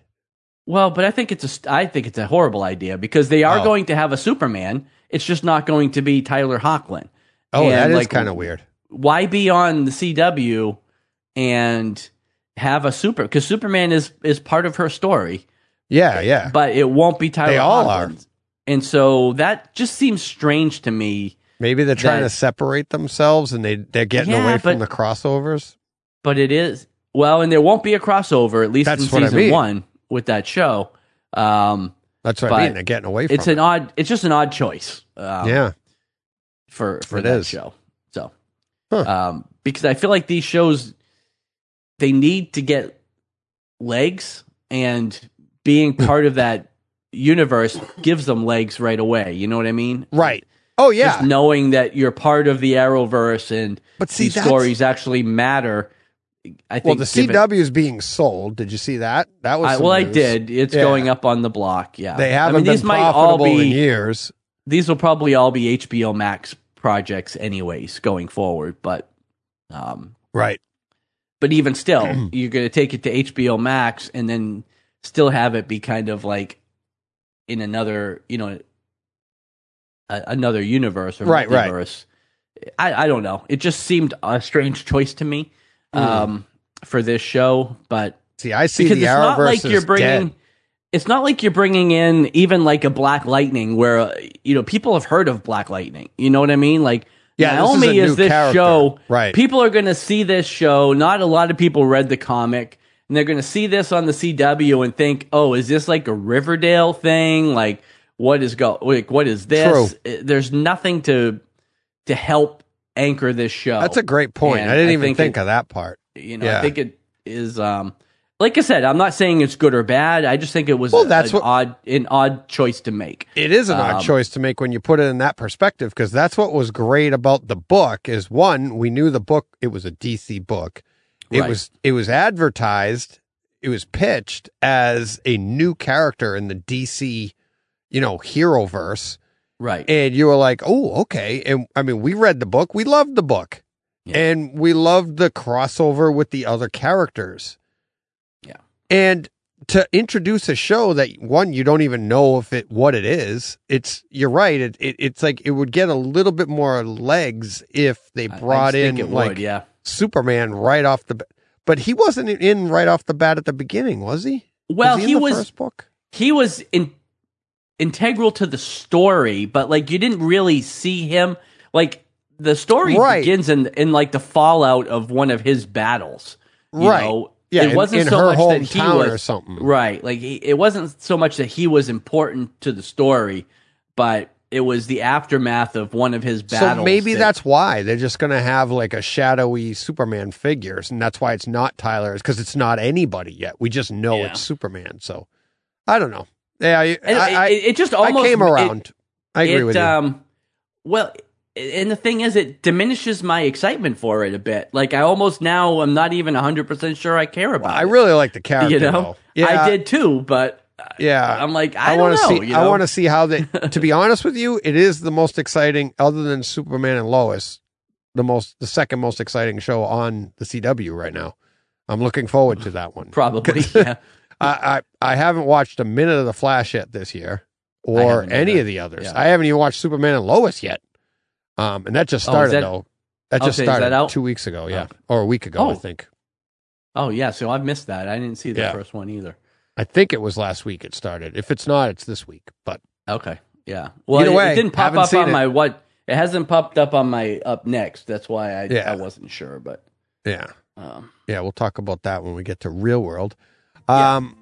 Well, but I think it's a, I think it's a horrible idea because they are Oh. going to have a Superman. It's just not going to be Tyler Hoechlin. Oh, And, that is like, kind of weird. Why be on the CW and have a super? Because Superman is is part of her story. Yeah, yeah. but it won't be Tyler. They all Hoechlin. And so that just seems strange to me. Maybe they're trying that- to separate themselves and they they're getting Yeah, away from the crossovers. But it is well, and there won't be a crossover at least That's in what I season mean. one with that show. Um, That's what I mean. They're getting away from it's it. an odd. It's just an odd choice. Um, yeah. for for It that is. show. So, Huh. um, because I feel like these shows they need to get legs, and being [LAUGHS] part of that universe gives them legs right away. You know what I mean? Right. Oh yeah. Just knowing that you're part of the Arrowverse and but see, these that's, stories actually matter. I think. well, the give it- CW is being sold. Did you see that? That was I, some well, I news. did. It's Yeah. going up on the block. Yeah, They haven't mean, been these might all profitable in be. years. These will probably all be HBO Max projects, anyways, going forward. But um, Right. but even still, [CLEARS THROAT] you're going to take it to HBO Max and then still have it be kind of like in another, you know, a, another universe or Right, right. multiverse. I, I don't know. It just seemed a strange choice to me Hmm. um, for this show, but See, I see because the it's not like you're bringing. dead. It's not like you're bringing in even like a Black Lightning, where uh, you know people have heard of Black Lightning. You know what I mean? Like Yeah, this is Naomi is, this character. show. Right. People are going to see this show. Not a lot of people read the comic, and they're going to see this on the CW and think, "Oh, is this like a Riverdale thing? Like what is go? Like what is this?" Uh, There's nothing to to help anchor this show. That's a great point. And I didn't I even think think it- of that part. you know, Yeah. I think it is. Um, like I said, I'm not saying it's good or bad. I just think it was Well, a- that's an what- odd, an odd choice to make. It is an odd Um, choice to make when you put it in that perspective because that's what was great about the book is one, we knew the book it was a DC book. It Right. was it was advertised, it was pitched as a new character in the DC, you know, hero verse. Right. And you were like, "Oh, okay." And I mean, we read the book, we loved the book. Yeah. And we loved the crossover with the other characters. Yeah. And to introduce a show that one you don't even know if it what it is it's you're right it, it it's like it would get a little bit more legs if they brought in like would, yeah. superman right off the bat but he wasn't in right off the bat at the beginning was he Well, was he, the was book he was in, integral to the story, but like you didn't really see him. Like the story Right. begins in in like the fallout of one of his battles. you Right. know? yeah it wasn't in, so much that he was or something Right. Like he, it wasn't so much that he was important to the story, but it was the aftermath of one of his battles. So maybe that- that's why they're just going to have like a shadowy Superman figures, and that's why it's not Tyler, because it's not anybody yet. We just know Yeah. it's Superman. So I don't know. Yeah, I, And I, I, it, it just I almost came it- around. I agree it, with you. Um, well, and the thing is, it diminishes my excitement for it a bit. Like I almost now, I'm not even 100 percent sure I care about. It. I really like the [LAUGHS] character. you know, though. Yeah, I did too, but Yeah, I'm like, I, want to see. you I want to see how they. [LAUGHS] to be honest with you, it is the most exciting, other than Superman and Lois, the most, the second most exciting show on the CW right now. I'm looking forward to that one. probably. [LAUGHS] Yeah. I, I I haven't watched a minute of the Flash yet this year, or any either. of the others. Yeah. I haven't even watched Superman and Lois yet. Um, and that just Oh, started that- though. That Oh, just that started out? two weeks ago, yeah, or a week ago, I Oh. think. Oh yeah, so I've missed that. I didn't see the Yeah. first one either. I think it was last week it started. If it's not, it's this week. But Okay, yeah. Well, Either it, way, it didn't pop up on it. my what. It hasn't popped up on my up next. That's why I Yeah. I wasn't sure, but yeah, um, yeah, we'll talk about that when we get to real world. Yeah. Um,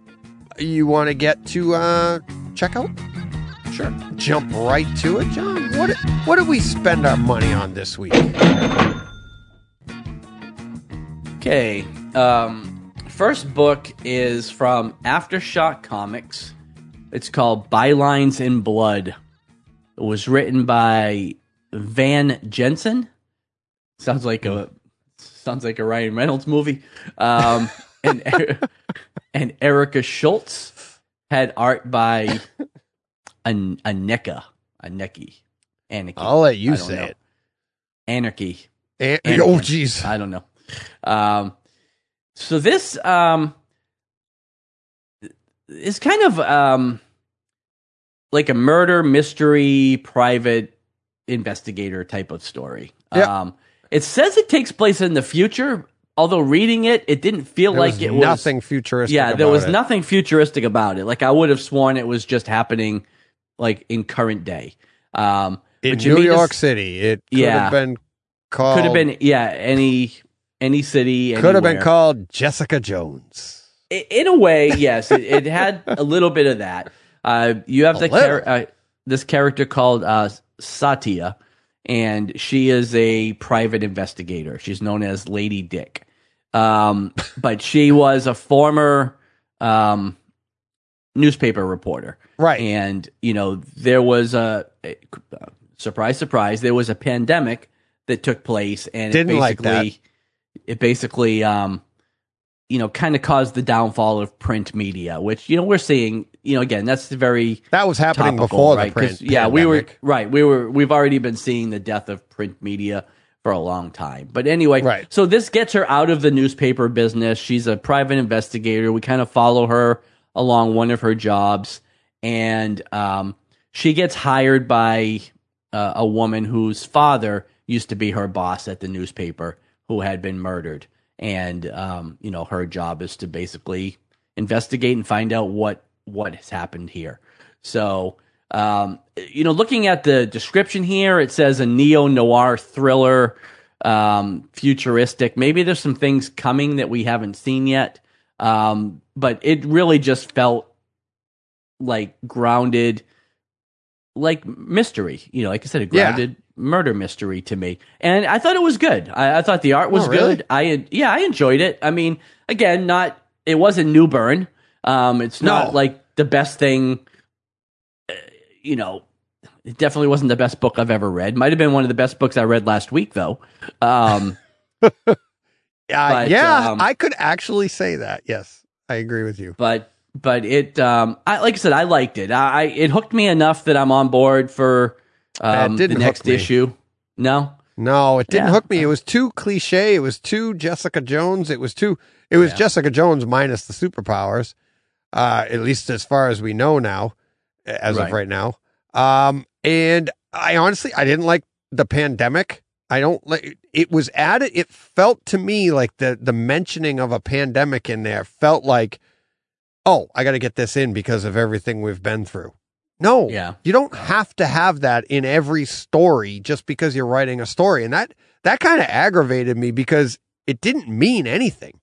you want to get to uh checkout? sure. Jump right to it, John. What what did we spend our money on this week? Okay. Um, first book is from Aftershock Comics. It's called Bylines in Blood. It was written by Van Jensen. Sounds like a sounds like a Ryan Reynolds movie. Um, and [LAUGHS] [LAUGHS] and Erica Schultz had art by [LAUGHS] An Aneka Aneki Anarchy. I'll let you say know. it. Anarchy. Anakin. [LAUGHS] oh, jeez. I don't know. Um, so this um, is kind of um, like a murder mystery private investigator type of story. Yeah. Um, it says it takes place in the future, although reading it, it didn't feel There like was it was nothing futuristic. Yeah, there about was it. nothing futuristic about it. Like I would have sworn it was just happening like in current day. Um, in New York City. It could Yeah. have been called. could have been yeah any any city Could have been called Jessica Jones. In a way, yes, it, it had a little bit of that. Uh, you have A the char- uh, this character called uh, Satya, and she is a private investigator. She's known as Lady Dick, um, [LAUGHS] but she was a former um, newspaper reporter, Right. and you know there was a, a surprise, surprise. There was a pandemic that took place, and Didn't it like that. it basically um, you know kind of caused the downfall of print media, which you know we're seeing. You know, again, that's very that was happening topical, before right? the print. yeah, we were right. We were we've already been seeing the death of print media for a long time. But anyway, Right. so this gets her out of the newspaper business. She's a private investigator. We kind of follow her along one of her jobs, and um, she gets hired by uh, a woman whose father used to be her boss at the newspaper, who had been murdered. And um, you know her job is to basically investigate and find out what what has happened here. So um, you know, looking at the description here, it says a neo noir thriller, um, futuristic. Maybe there's some things coming that we haven't seen yet, um, but it really just felt like grounded, like mystery. You know, like I said, a grounded murder mystery to me, and I thought it was good. I, I thought the art was Oh, really? good. I yeah, I enjoyed it. I mean, again, not it wasn't New Newburn. Um, it's not No. like the best thing. uh, You know, it definitely wasn't the best book I've ever read. Might have been one of the best books I read last week, though. Um, [LAUGHS] Uh, But, yeah, um, I could actually say that. Yes, I agree with you. but but it, um, I like I said, I liked it. I, I it hooked me enough that I'm on board for um, the didn't hook next me. issue. No, No, it didn't Yeah. hook me. It was too cliche. It was too Jessica Jones. It was too. It was Yeah. Jessica Jones minus the superpowers. Uh, at least as far as we know now, as of Right. right now. Um, and I honestly, I didn't like the pandemic. I don't like it was added. It felt to me like the the mentioning of a pandemic in there felt like, oh, I got to get this in because of everything we've been through. No, Yeah. you don't have to have that in every story just because you're writing a story, and that that kind of aggravated me because it didn't mean anything.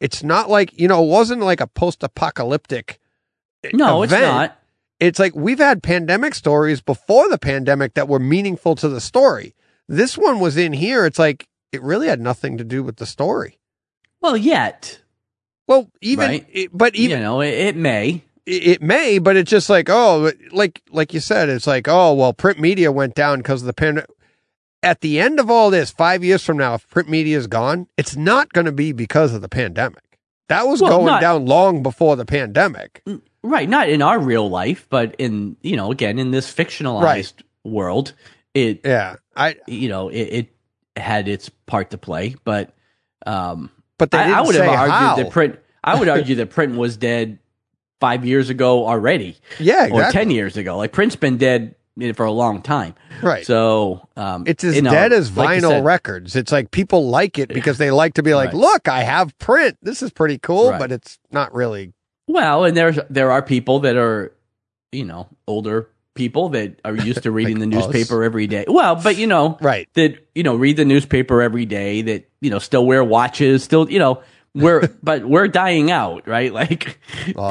It's not like you know, it wasn't like a post-apocalyptic. no, it's not. it's like we've had pandemic stories before the pandemic that were meaningful to the story. This one was in here. It's like it really had nothing to do with the story. Well, yet Well, even Right. it, but even you know it, it may. It may, but it's just like oh, like like you said, it's like oh well, print media went down because of the pandemic. At the end of all this, five years from now, if print media is gone, it's not going to be because of the pandemic. That was Well, going not- down long before the pandemic. Right, not in our real life, but in you know, again, in this fictionalized Right. world, it Yeah, I. you know, it, it had its part to play. But um, But they I, I would have argued how. that print. I would [LAUGHS] argue that print was dead five years ago already, yeah, or ten years ago. Like print's been dead for a long time. Right. So um, It's as you know, dead as like vinyl said- records. It's like people like it because they like to be like, Right. look, I have print. This is pretty cool, Right. but it's not really. Well, and there's there are people that are, you know, older people that are used to [LAUGHS] reading the Like us. newspaper every day. Well, but you know, Right. that you know read the newspaper every day. That you know still wear watches. Still, you know, we're but we're dying out, right? Like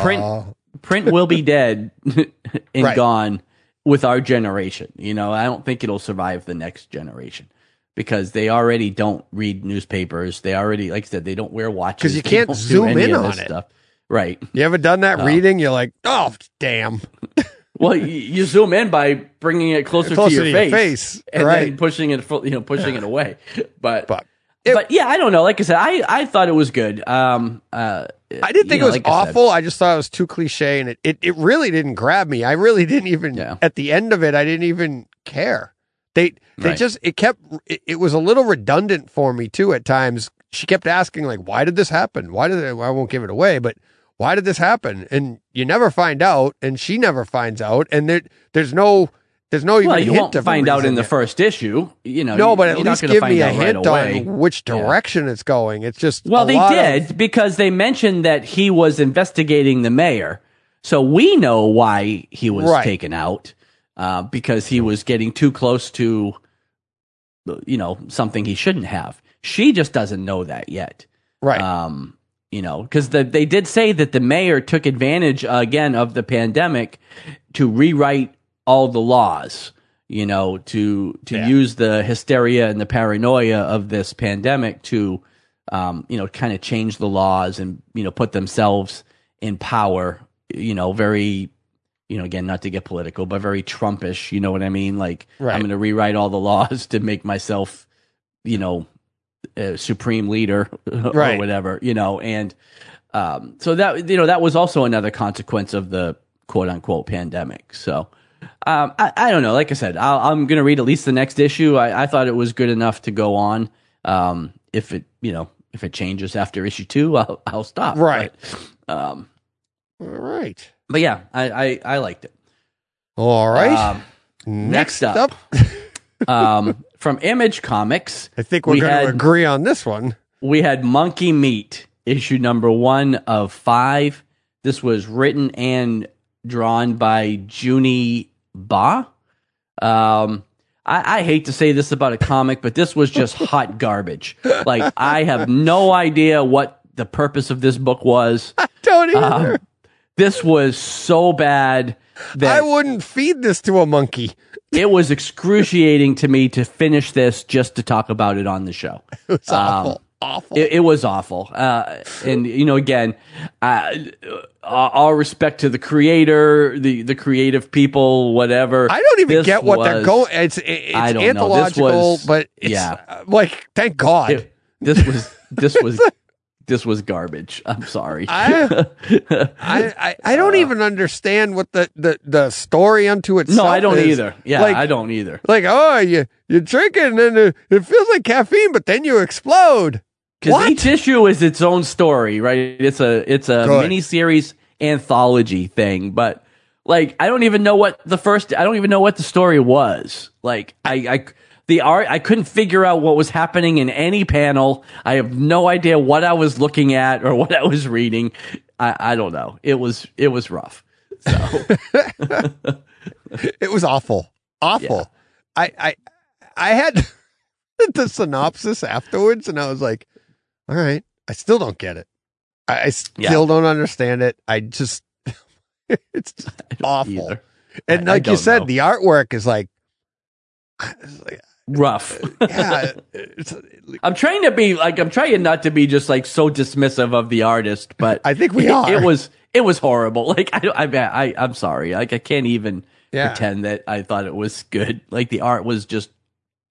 print print will be dead [LAUGHS] and Right. gone with our generation. You know, I don't think it'll survive the next generation. Because they already don't read newspapers. They already, like I said, they don't wear watches. 'Cause you can't zoom in on it. Stuff. Right. You ever done that Oh. reading? You're like, oh, damn. [LAUGHS] Well, you, you zoom in by bringing it closer, Closer to your to your face, face, and right. then pushing it, you know, pushing it away. But, But but yeah, I don't know. Like I said, I, I thought it was good. Um, uh, I didn't think know, it was like I awful. I, just thought it was too cliche and it, it, it really didn't grab me. I really didn't even, Yeah. at the end of it, I didn't even care. They, they Right. just, it kept, it, it was a little redundant for me too at times. She kept asking, like, why did this happen? Why did it, I won't give it away, but why did this happen? And you never find out, and she never finds out. And there, there's no, there's no even Well, you hint won't find out in the first issue. You know, No, but at least give me a out right hint on which Yeah. direction it's going. It's just Well, they did of- because they mentioned that he was investigating the mayor, so we know why he was Right. taken out uh, because he was getting too close to, you know, something he shouldn't have. She just doesn't know that yet. right. Um, you know, because the, they did say that the mayor took advantage uh, again of the pandemic to rewrite all the laws. You know, to to Yeah. use the hysteria and the paranoia of this pandemic to, um, you know, kind of change the laws and you know put themselves in power. You know, very, you know, again, not to get political, but very Trumpish. You know what I mean? Like, Right. I'm going to rewrite all the laws [LAUGHS] to make myself, you know, supreme leader [LAUGHS] or Right. whatever, you know, and um, so that you know that was also another consequence of the quote unquote pandemic. So um, I, I don't know. Like I said, I'll, I'm going to read at least the next issue. I, I thought it was good enough to go on. Um, if it you know if it changes after issue two, [LAUGHS] I'll, I'll stop. Right. But, um, All right. but yeah, I, I, I liked it. All right. Um, next up. [LAUGHS] um, from Image Comics, I think we're we going to agree on this one. we had Monkey Meat, issue number one of five. This was written and drawn by Juni Ba. Um, I, I hate to say this about a comic, but this was just [LAUGHS] hot garbage. Like, I have no idea what the purpose of this book was. [LAUGHS] Don't either. Um, this was so bad that I wouldn't feed this to a monkey. [LAUGHS] it was excruciating to me to finish this just to talk about it on the show. It's awful. Awful. It, it was awful. Uh, and you know, again, uh, all respect to the creator, the the creative people, whatever. I don't even This get what they're going. It's it's I don't know. This anthological, was- but it's, yeah. uh, like thank God. it- this was this [LAUGHS] was this was garbage. I'm sorry. I, I, I I [LAUGHS] don't even understand what the, the, the story unto itself. no, I don't is. either. Yeah, like, I don't either. Like, oh, you you drink it and then it, it feels like caffeine, but then you explode. Because each issue is its own story, right? It's a it's a Good. mini series anthology thing, but like I don't even know what the first I don't even know what the story was. Like I, I the art I couldn't figure out what was happening in any panel. I have no idea what I was looking at or [LAUGHS] what I was reading. I, I don't know. It was it was rough. So [LAUGHS] It was awful, awful. I I I had [LAUGHS] the synopsis afterwards, and I was like, all right, I still don't get it. I, I still don't understand it. I just [LAUGHS] it's [LAUGHS] just awful. either. And I- I like you said, know. the artwork is like, like, [SIGHS] rough. [LAUGHS] yeah, it's, I'm trying to be like I'm trying not to be just like so dismissive of the artist, but I think we it, are. It was it was horrible. Like I I I I'm sorry. Like I can't even Yeah. pretend that I thought it was good. Like the art was just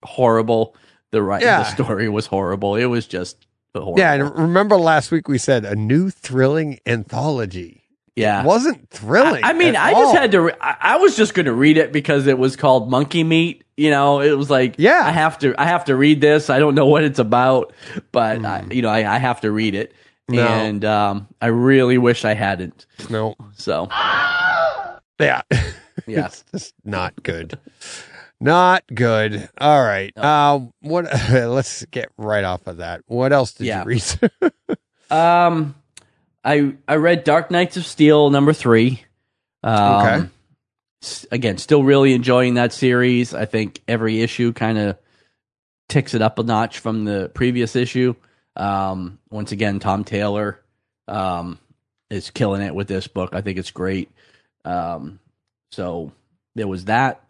horrible. The right Yeah. the story was horrible. It was just horrible. yeah. And remember last week we said a new thrilling anthology. yeah. It wasn't thrilling. I mean, at I all. just had to. Re- I, I was just going to read it because it was called Monkey Meat. You know, it was like, Yeah. I have to. I have to read this. I don't know what it's about, but I, Hmm. you know, I, I have to read it, No. and um, I really wish I hadn't. no. So, Yeah. [LAUGHS] Yeah. it's just not good. Not good. All right. Um. What? [LAUGHS] let's get right off of that. What else did Yeah. you read? [LAUGHS] um, I I read Dark Knights of Steel number three. Um, Okay. Again, still really enjoying that series. I think every issue kind of ticks it up a notch from the previous issue. Um, once again, Tom Taylor um, is killing it with this book. I think it's great. Um, so there was that.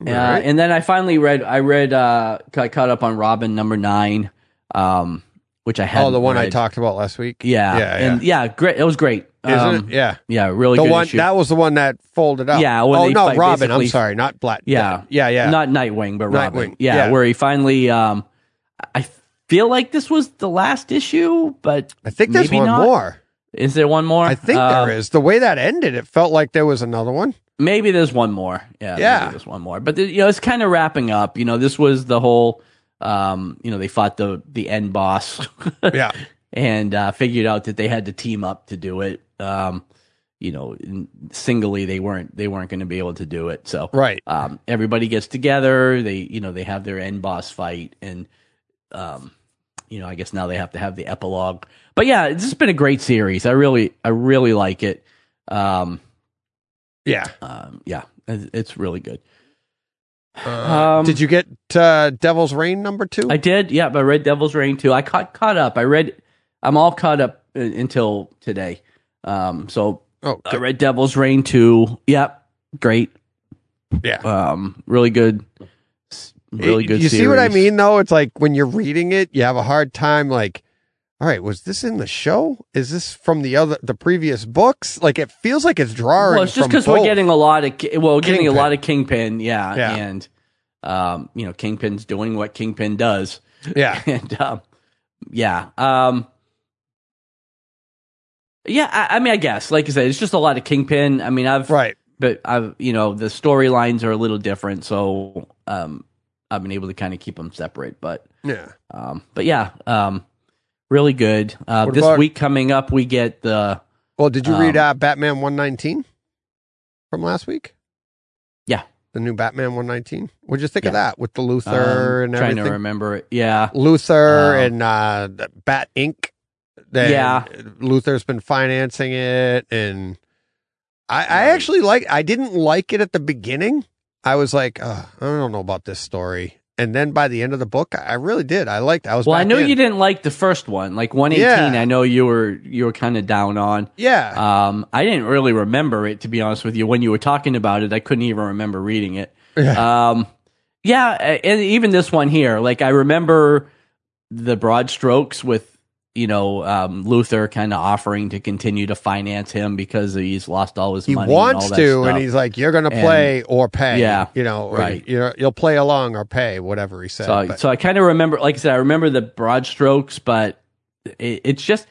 Uh, Right. and then I finally read. I read. Uh, I caught up on Robin number nine, um, which I had. oh, the one I talked about last week. Yeah, Yeah. and yeah, great. It was great. Isn't Um, it? Yeah. Yeah, really The good one issue. that was the one that folded up. Yeah, Oh no, fight- Robin. I'm sorry, not Black. Yeah. Yeah. Yeah. Not Nightwing, but Robin. Nightwing, Yeah, yeah. where he finally. Um, I feel like this was the last issue, but I think there's one not. more. Is there one more? I think Uh, there is. The way that ended, it felt like there was another one. Maybe there's one more. Yeah, Yeah. Maybe there's one more, but you know, it's kind of wrapping up. You know, this was the whole. Um, you know, they fought the the end boss. [LAUGHS] Yeah. and uh, figured out that they had to team up to do it. Um, you know, singly they weren't they weren't going to be able to do it. So Right. um, everybody gets together. They you know they have their end boss fight, and um, you know I guess now they have to have the epilogue. But yeah, it's just been a great series. I really I really like it. Um, Yeah. um, yeah, it's really good. Uh, Um, did you get uh, Devil's Reign number two? I did. Yeah, but I read Devil's Reign too. I caught caught up. I read. I'm all caught up uh, until today. Um, so oh, I read Devil's Reign 2. Yep. Great. yeah. Um, really good. Really good You see what I mean, though? It's like when you're reading it, you have a hard time. Like, all right, was this in the show? Is this from the other, the previous books? Like, it feels like it's drawing. Well, it's just because we're getting a lot of well, we're getting a lot of Kingpin, yeah, Yeah. and um, you know, Kingpin's doing what Kingpin does, yeah, [LAUGHS] and um, yeah, um, yeah. I, I mean, I guess, like I said, it's just a lot of Kingpin. I mean, I've right. but I've you know the storylines are a little different, so um, I've been able to kind of keep them separate. But Yeah, um, but yeah, um, really good. Uh, What this about- week coming up, we get the Well, did you read Um, uh, Batman one nineteen from last week? Yeah. the new Batman 119. What'd you think of Yeah. that with the Luther Um, and trying to remember it. Yeah. Luther Um, and uh, the Bat Inc. Then Yeah. Luther's been financing it, and I, I actually like. I didn't like it at the beginning. I was like, "Ugh, I don't know about this story. And then by the end of the book, I really did. I liked. I was. Well, I know in. you didn't like the first one, like 118. Yeah. I know you were you were kind of down on. Yeah, Um, I didn't really remember it to be honest with you. When you were talking about it, I couldn't even remember reading it. Um, yeah, and even this one here, like I remember the broad strokes with you know um, Luther kind of offering to continue to finance him because he's lost all his he money. and all wants that to, stuff. and he's like, "You're going to And- play or pay." Yeah, you know, right. You're, you'll play along or pay, whatever he said. So, but- so I kind of remember, like I said, I remember the broad strokes, but it, it's just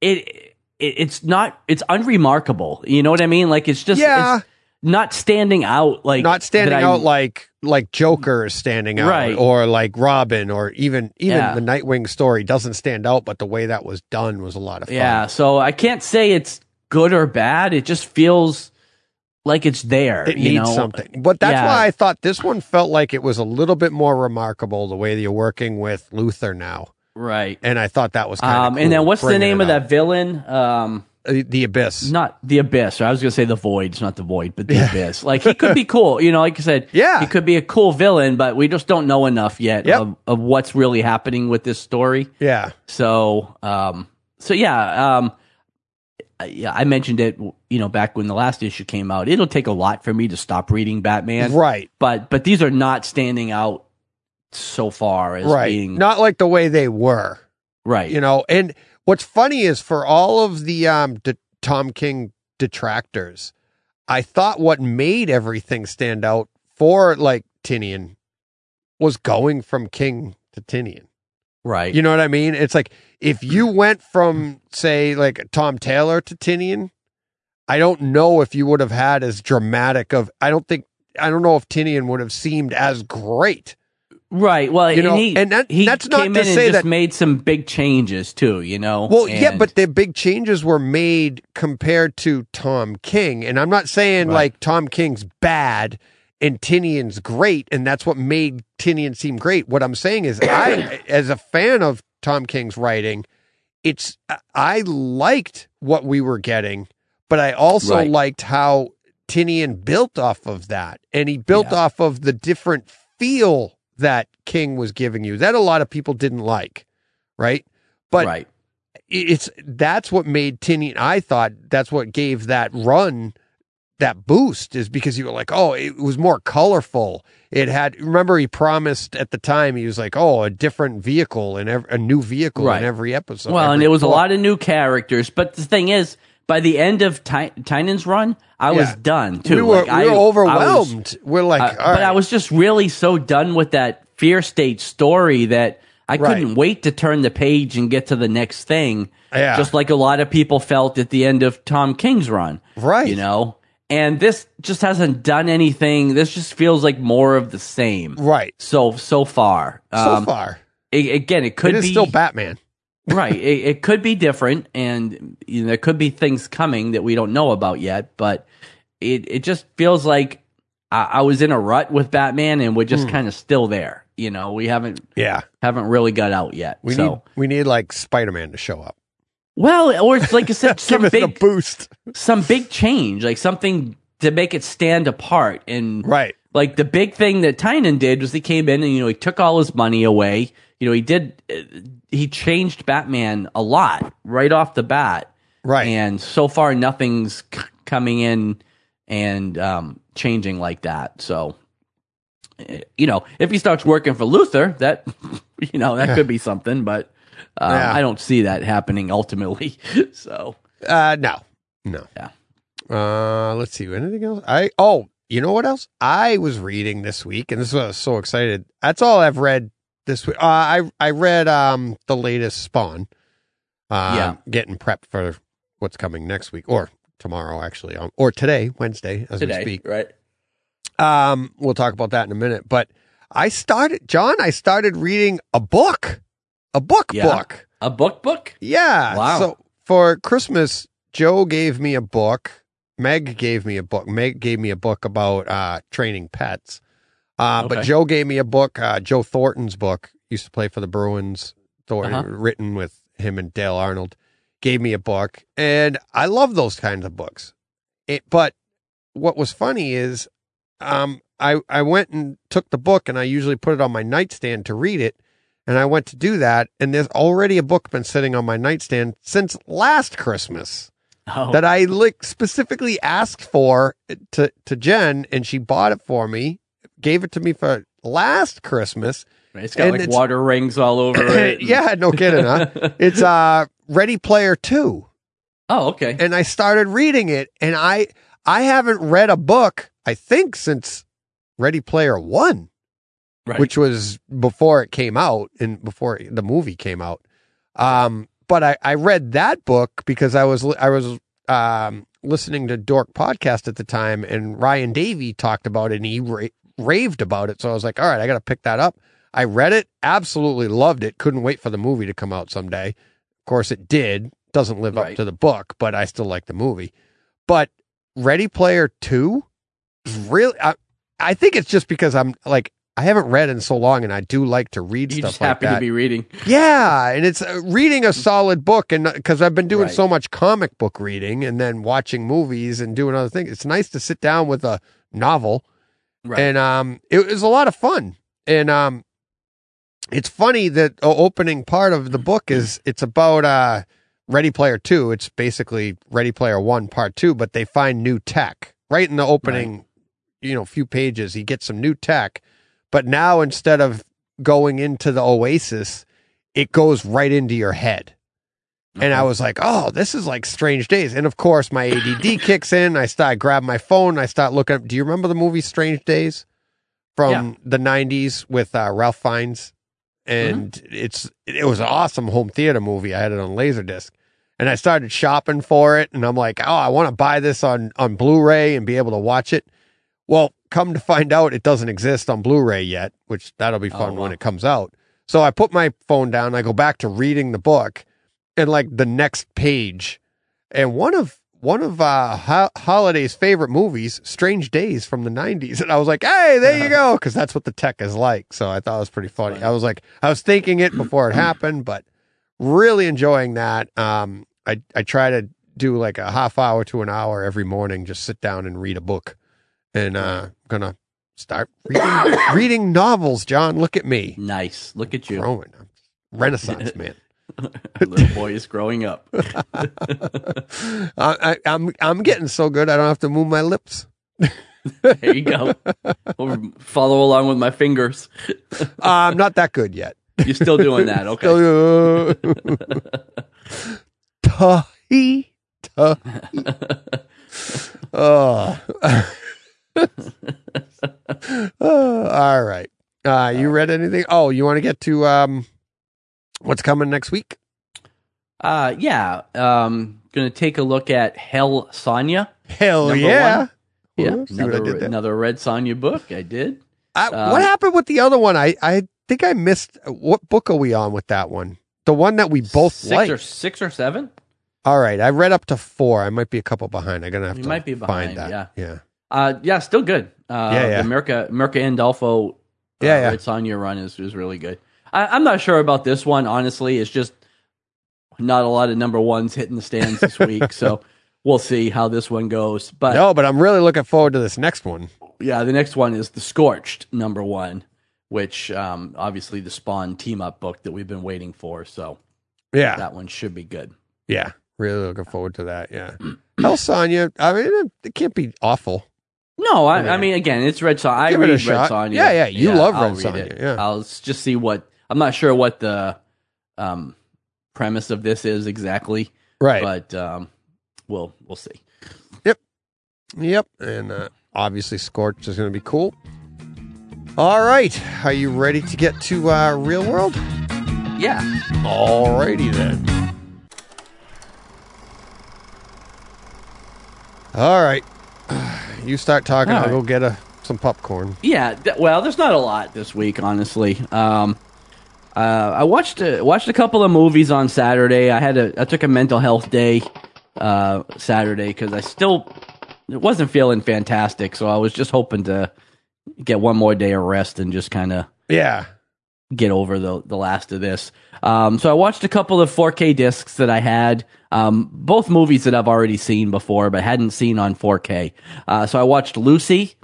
it, it. It's not. It's unremarkable. You know what I mean? Like it's just. Yeah. It's not standing out. Like not standing that I- out like like Joker is standing out, Right. or like Robin, or even even Yeah. the Nightwing story doesn't stand out, but the way that was done was a lot of fun. Yeah. So I can't say it's good or bad. It just feels like it's there. It you needs know? something, but that's Yeah. why I thought this one felt like it was a little bit more remarkable the way that you're working with Luther now, Right. and I thought that was kind Um, and then what's the name of that villain? Um, that? The Abyss. not the abyss. I was gonna say the void. It's not the void, but the abyss. Like he could be [LAUGHS] cool. You know, like I said, Yeah. he could be a cool villain, but we just don't know enough yet Yep. of, of what's really happening with this story. Yeah, So, um, so yeah, um, I- yeah, I mentioned it. You know, back when the last issue came out, it'll take a lot for me to stop reading Batman. right, But but these are not standing out so far as right. being Not like the way they were. right. you know and what's funny is for all of the um de- tom king detractors i thought what made everything stand out for like tynion was going from king to tynion right. you know what i mean it's like if you [CLEARS THROAT] went from say like tom taylor to tynion i don't know if you would have had as dramatic of i don't think i don't know if tynion would have seemed as great Right. Well, You and know, he, and that- he that's not to in and say just that- made some big changes too. You know. Well, yeah, but the big changes were made compared to Tom King. And I'm not saying Right. like Tom King's bad and Tynion's great, and that's what made Tynion seem great. What I'm saying is, I, [COUGHS] as a fan of Tom King's writing, it's I liked what we were getting, but I also Right. liked how Tynion built off of that, and he built Yeah. off of the different feel that King was giving you. That a lot of people didn't like, right? But right. it's that's what made Tynion. I thought that's what gave that run that boost is because you were like, oh, it was more colorful. It had. Remember, he promised at the time he was like, oh, a different vehicle and a new vehicle Right. in every episode. well, and it was a lot of new characters. But the thing is, by the end of Ty- Tynion's run, I was done too. We were, Like, I- we were I was- overwhelmed. we're like, Uh, but right. I was just really so done with that fear state story that I Right. couldn't wait to turn the page and get to the next thing. Yeah. Just like a lot of people felt at the end of Tom King's run. Right. You know? And this just hasn't done anything. This just feels like more of the same. right So so far. so Um, far. a- again, it could It be still Batman. Right. It, it could be different, and you know, there could be things coming that we don't know about yet. But it it just feels like I, I was in a rut with Batman, and we're just hmm. kind of still there. You know, we haven't Yeah, haven't really got out yet. we so need we need like Spider Man to show up. well, or it's like I said, [LAUGHS] some big boost. some big change, like something to make it stand apart. And Right. Like the big thing that Tynion did was he came in and you know he took all his money away. You know he did uh, he changed Batman a lot right off the bat. Right. And so far nothing's c- coming in and um, changing like that. So eh, you know if he starts working for Luther, that [LAUGHS] you know that could be something, but. Um, Yeah. I don't see that happening ultimately. [LAUGHS] so Uh, no, no. Yeah. Uh, let's see. Anything else? I oh, you know what else? I was reading this week, and this is what I was so excited. That's all I've read this week. Uh, I I read um the latest Spawn. Uh, Yeah. Getting prepped for what's coming next week or tomorrow, actually, um, or today, Wednesday, as we today, speak. right? Um, we'll talk about that in a minute. But I started, John. I started reading a book, a book Yeah. book. A book book? Yeah. Wow. So for Christmas, Joe gave me a book, Meg gave me a book. Meg gave me a book about uh, training pets. Uh, But Joe gave me a book. Uh, Joe Thornton's book used to play for the Bruins. Thornton, Uh-huh. written with him and Dale Arnold, gave me a book, and I love those kinds of books. It, but what was funny is, um, I I went and took the book, and I usually put it on my nightstand to read it. And I went to do that, and there's already a book been sitting on my nightstand since last Christmas Oh, that I like specifically asked for to to Jen, and she bought it for me, gave it to me for last Christmas. it's got and like it's- water rings all over it. [COUGHS] yeah, no kidding, huh? [LAUGHS] It's uh Ready Player Two, Oh, okay. and I started reading it, and I I haven't read a book I think since Ready Player One, Right. which was before it came out and before the movie came out. Um, but I, I read that book because I was I was um, listening to Dork podcast at the time, and Ryan Davey talked about it, and he ra- raved about it. So I was like, all right, I got to pick that up. I read it, absolutely loved it. Couldn't wait for the movie to come out someday. Of course, it did. Doesn't live up to the book, but I still like the movie. But Ready Player Two, really, I, I think it's just because I'm like I haven't read in so long, and I do like to read you stuff just like happy that. to be reading. [LAUGHS] Yeah, and it's uh, reading a solid book, and because I've been doing Right. so much comic book reading and then watching movies and doing other things, it's nice to sit down with a novel, Right. and um, it was a lot of fun. And um, it's funny that the opening part of the book is it's about uh, Ready Player Two. It's basically Ready Player One Part Two, but they find new tech right in the opening, you know, few pages. He gets some new tech, but now instead of going into the Oasis, it goes right into your head. And I was like, oh, this is like strange days. And of course, my ADD [COUGHS] kicks in. I start I grab my phone. I start looking up. Do you remember the movie Strange Days from Yeah. the 90s with uh, Ralph Fiennes? And it's it was an awesome home theater movie. I had it on Laserdisc. And I started shopping for it. And I'm like, oh, I want to buy this on, on Blu ray and be able to watch it. Well, come to find out, it doesn't exist on Blu ray yet, which that'll be Oh, fun when it comes out. So I put my phone down. I go back to reading the book and like the next page and one of one of uh Ho- Halliday's favorite movies strange days from the 90s and i was like hey there you [LAUGHS] go because that's what the tech is like so i thought it was pretty funny Funny. i was like i was thinking it before it happened but really enjoying that um i i try to do like a half hour to an hour every morning just sit down and read a book and uh gonna start [COUGHS] reading, reading novels john look at me nice. Look at you. growing I'm renaissance man [LAUGHS] Little boy is growing up. [LAUGHS] I, I, I'm I'm getting so good I don't have to move my lips. [LAUGHS] There you go. Or follow along with my fingers. Uh, I'm not that good yet. You're still doing that. Okay. Still, uh, Tahi, tahi. Oh. Oh, [LAUGHS] all right. Uh, you read anything? Oh, you want to get to um, what's coming next week? Uh, yeah. Um, gonna take a look at Hell Sonja. Hell yeah! one. Yeah, Ooh, another another Red Sonja book. I did. I, Um, what happened with the other one? I, I think I missed. What book are we on with that one? The one that we both six like. or six or seven. All right, I read up to four. I might be a couple behind. I'm gonna have You to might be find behind, that. yeah. yeah, Uh, yeah, still good. Uh, Yeah, yeah. The Mirka Mirka Andolfo. Uh, Yeah, yeah. Red Sonja run is is really good. I, I'm not sure about this one. Honestly, it's just not a lot of number ones hitting the stands this [LAUGHS] week. so we'll see how this one goes. But no, but I'm really looking forward to this next one. yeah, the next one is the Scorched number one, which um, obviously the Spawn team up book that we've been waiting for. So Yeah, that one should be good. yeah, really looking forward to that. Yeah, [CLEARS THROAT] Hell Sonja. I mean, it, it can't be awful. No, I, I mean- again, it's Red Sonja. I Give it read a Red shot. Sonja. Yeah, yeah, you love Red read Sonja, it. yeah. I'll s- just see what. I'm not sure what the um, premise of this is exactly, Right. but um, we'll we'll see. Yep. Yep. And uh, obviously, Scorch is going to be cool. All right. Are you ready to get to uh, real world? Yeah, All righty then. All right. You start talking. All I'll right. go get a, some popcorn. yeah. th- well, there's not a lot this week, honestly. Um, uh, I watched a, watched a couple of movies on Saturday. I had a I took a mental health day uh, Saturday because I still wasn't feeling fantastic, so I was just hoping to get one more day of rest and just kind of Yeah. Get over the the last of this. Um, so I watched a couple of 4K discs that I had, um, both movies that I've already seen before, but hadn't seen on 4K. Uh, so I watched Lucy,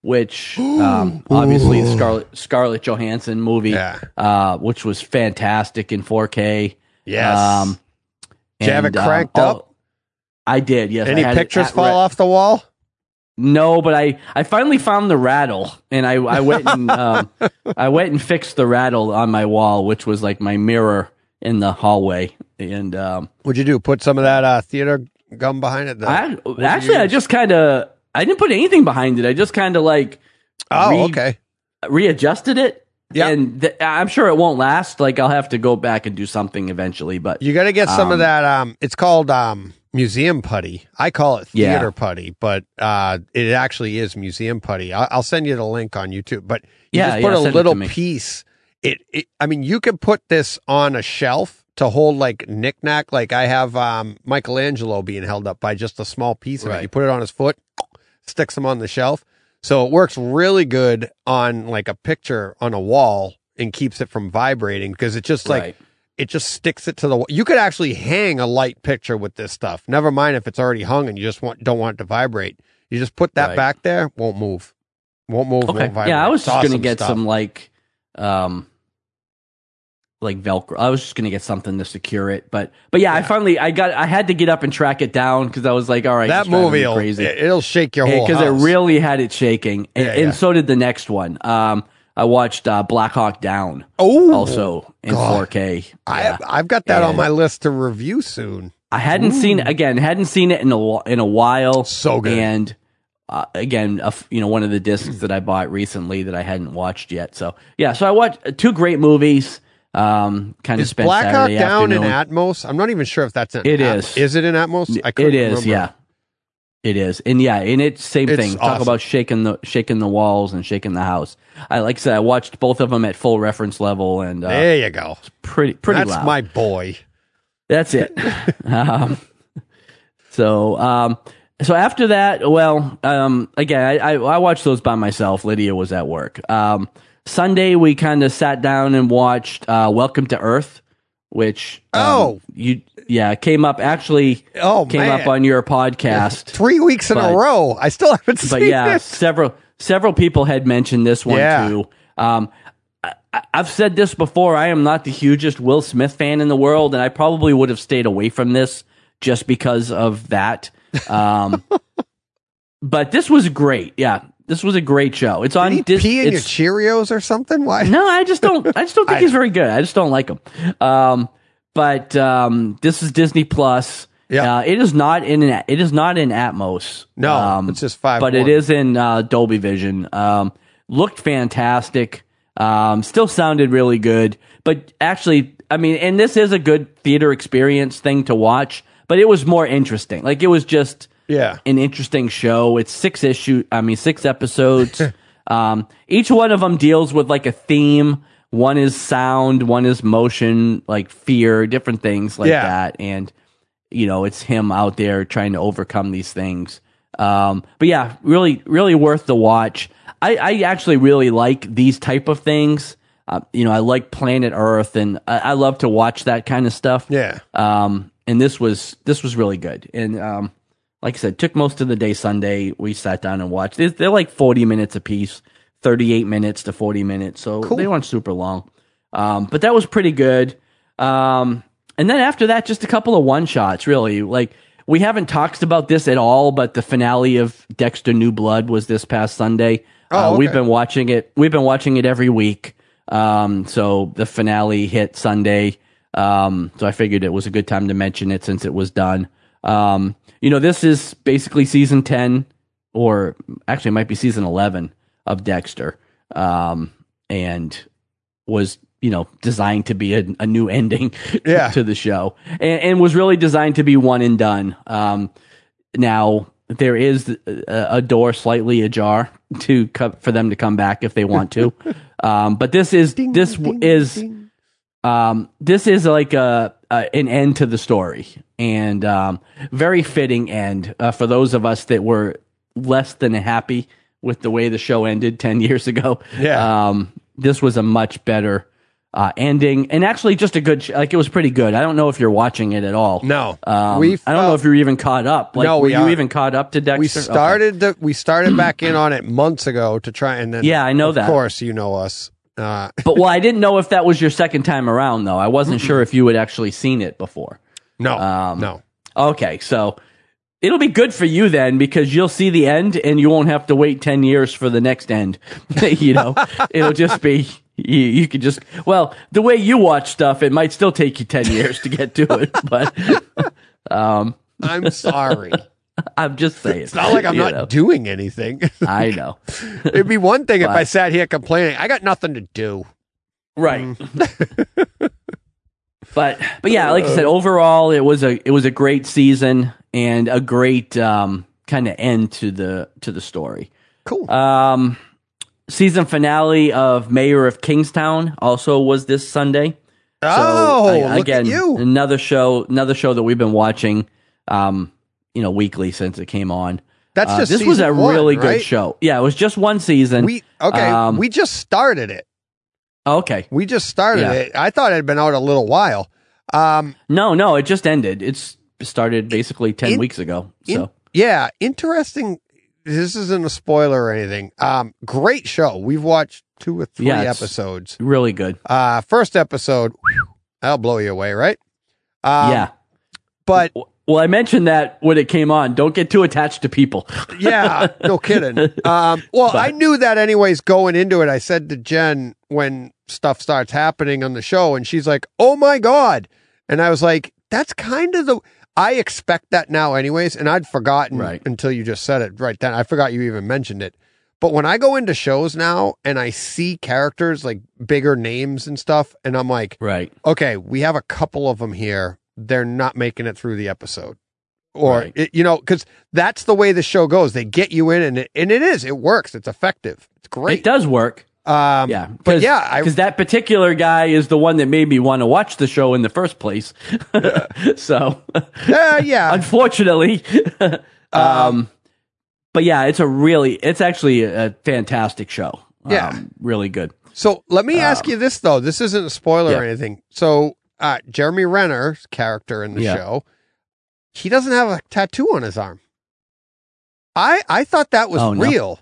which [GASPS] um, obviously the Scarlett Scarlett Johansson movie, Yeah. uh, which was fantastic in 4K. Yes. Did you have it um, cranked all- up? I did. Yes. Any I had it pictures fall re- off the wall? No, but I, I finally found the rattle, and I, I went and [LAUGHS] um, I went and fixed the rattle on my wall, which was like my mirror in the hallway. And um, What'd you do? Put some of that uh, theater gum behind it? The- I actually I just kind of I didn't put anything behind it. I just kind of like Oh, re- okay. readjusted it. Yeah. and th- I'm sure it won't last. Like I'll have to go back and do something eventually. But You got to get some of Um, that. Um, it's called um, museum putty. I call it Yeah. theater putty, but uh, it actually is museum putty. I'll, I'll send you the link on YouTube. But you Yeah, just put yeah, a send it little piece. It, it. I mean, you can put this on a shelf to hold like knickknack. Like I have um, Michelangelo being held up by just a small piece of it. Right. You put it on his foot, sticks him on the shelf. So it works really good on like a picture on a wall and keeps it from vibrating because it just like Right. It just sticks it to the wall. You could actually hang a light picture with this stuff. Never mind if it's already hung and you just want don't want it to vibrate. You just put that Right. back there, won't move. Won't move, okay, won't vibrate. yeah, I was It's just gonna get stuff. some like um like Velcro. I was just gonna get something to secure it, but but yeah, I finally I got I had to get up and track it down because I was like, all right, that it's driving me movie will, crazy it- it'll shake your whole because it really had it shaking, and, Yeah, and so did the next one. Um, I watched uh, Black Hawk Down oh also in God. 4K. I Yeah. I've got that on my list to review soon. I hadn't seen again, hadn't seen it in a in a while. So good. and uh, again, you know, one of the discs that I bought recently that I hadn't watched yet. So yeah, so I watched uh, two great movies. Um, kind of spent Black Hawk Saturday Down in afternoon. Atmos? I'm not even sure if that's in It At- is. Is it in Atmos? I It is, remember. yeah. It is, and yeah, and it's same It's thing. Talk awesome. about shaking the shaking the walls and shaking the house. I like I said, I watched both of them at full reference level and uh, There you go. pretty pretty That's loud. my boy. That's it. [LAUGHS] um, so, um, so after that, well, um, again, I, I, I watched those by myself. Lydia was at work. Um, Sunday, we kind of sat down and watched uh, Welcome to Earth, which um, Oh. you yeah came up actually Oh, came man. up on your podcast. [LAUGHS] Three weeks in a row. I still haven't but seen yeah, it. several several people had mentioned this one Yeah. too. Um, I- I've said this before. I am not the hugest Will Smith fan in the world, and I probably would have stayed away from this just because of that. Um, [LAUGHS] but this was great. Yeah, this was a great show. It's on Did he Dis- pee in your it's- Cheerios or something? Why? no, I just don't. I just don't think [LAUGHS] he's very good. I just don't like him. Um, but um, this is Disney Plus. Yeah. Uh, it is not in an, it is not in Atmos. No, Um, it's just five. but it is in uh, Dolby Vision. Um, looked fantastic. Um, still sounded really good. But actually, I mean, and this is a good theater experience thing to watch. But it was more interesting. Like it was just Yeah. an interesting show. It's six issue. I mean, six episodes. [LAUGHS] um, each one of them deals with like a theme. One is sound. One is motion, like fear, different things like Yeah. that. And you know, it's him out there trying to overcome these things. Um, but yeah, really, really worth the watch. I, I actually really like these type of things. Uh, you know, I like Planet Earth, and I, I love to watch that kind of stuff. Yeah. Um, and this was this was really good. And um, like I said, took most of the day Sunday. We sat down and watched. They're, they're like forty minutes a piece, thirty eight minutes to forty minutes, so Cool. they weren't super long. Um, but that was pretty good. Um, and then after that, just a couple of one shots. Really, like we haven't talked about this at all, but the finale of Dexter New Blood was this past Sunday. Oh, uh, We've been watching it. We've been watching it every week. Um, so the finale hit Sunday. Um, so I figured it was a good time to mention it since it was done. Um, you know, this is basically season 10 or actually it might be season 11 of Dexter. Um, and was, you know, designed to be a, a new [LAUGHS] ending Yeah. to the show and, and was really designed to be one and done. Um, now there is a, a door slightly ajar to co- for them to come back if they want to. [LAUGHS] um, but this is this w is um, this is like a uh, an end to the story, and um, very fitting end uh, for those of us that were less than happy with the way the show ended ten [LAUGHS] years ago. Yeah. um, this was a much better uh, ending, and actually just a good. Sh- like it was pretty good. I don't know if you're watching it at all. No. um, We I don't know if you're even caught up. Like, No, were you even caught up to Dexter? we Okay. started we started back in on it months ago to try and then Yeah, I know of that. Of course you know us uh, [LAUGHS] but well, I didn't know if that was your second time around, though. I wasn't sure if you had actually seen it before. no Um, no Okay, so it'll be good for you then because you'll see the end and you won't have to wait 10 years for the next end. [LAUGHS] you know, it'll just be, you, you could just, well, the way you watch stuff, it might still take you 10 years to get to it, [LAUGHS] but um, i'm sorry [LAUGHS] I'm just saying. it's not like i'm not know. doing anything [LAUGHS] I know. [LAUGHS] it'd be one thing if i sat here complaining i got nothing to do Right. Mm. but but yeah, like I said, overall it was a it was a great season and a great um, kind of end to the to the story. cool Um, season finale of Mayor of Kingstown also was this Sunday. So, oh I- again, another show, another show that we've been watching, um, you know, weekly since it came on. that's Uh, just this was a one, really good show. Yeah, it was just one season. we okay Um, we just started it okay, we just started Yeah. it i thought it had been out a little while um no, no, it just ended. It's started basically ten In- weeks ago. in- So yeah interesting this isn't a spoiler or anything um great show we've watched two or three Yeah, episodes really good. Uh, first episode, whew, that'll blow you away, right? Um, yeah. But Well, I mentioned that when it came on. Don't get too attached to people. [LAUGHS] yeah, no kidding. Um, well, I knew that anyways going into it. I said to Jen when stuff starts happening on the show, and she's like, "Oh my god!" And I was like, "That's kind of the." I expect that now, anyways, and I'd forgotten Right. until you just said it right then. I forgot you even mentioned it. But when I go into shows now and I see characters like bigger names and stuff, and I'm like, right. okay, we have a couple of them here. They're not making it through the episode. Or, Right. it, you know, because that's the way the show goes. They get you in, and it, and it is. It works. It's effective. It's great. It does work. Um, Yeah. But yeah, because that particular guy is the one that made me want to watch the show in the first place. [LAUGHS] so, uh, [LAUGHS] yeah. [LAUGHS] unfortunately, um, but yeah, it's a really, it's actually a fantastic show. Yeah. Um, really good. So let me ask you this, though. This isn't a spoiler or Um, anything. So, uh, Jeremy Renner's character in the Yeah. show, he doesn't have a tattoo on his arm. I, I thought that was Oh, no. real.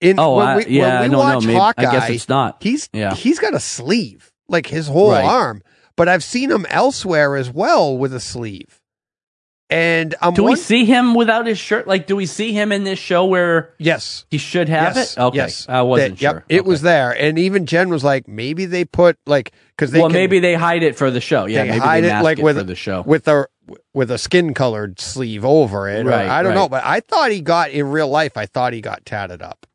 In, Oh, when I, yeah, when I we don't know. Maybe, Hawkeye, I guess it's not. He's Yeah. he's got a sleeve, like his whole Right. arm. But I've seen him elsewhere as well with a sleeve. And I'm Do we see him without his shirt? Like, do we see him in this show where yes. he should have yes, it? Okay, yes. I wasn't That- yep, sure. It Okay. was there, and even Jen was like, maybe they put like because they well, can- maybe they hide it for the show. Yeah, they maybe hide they it mask like it with for the show. with a with a skin colored sleeve over it. or- Right, I don't know, but I thought he got in real life. I thought he got tatted up.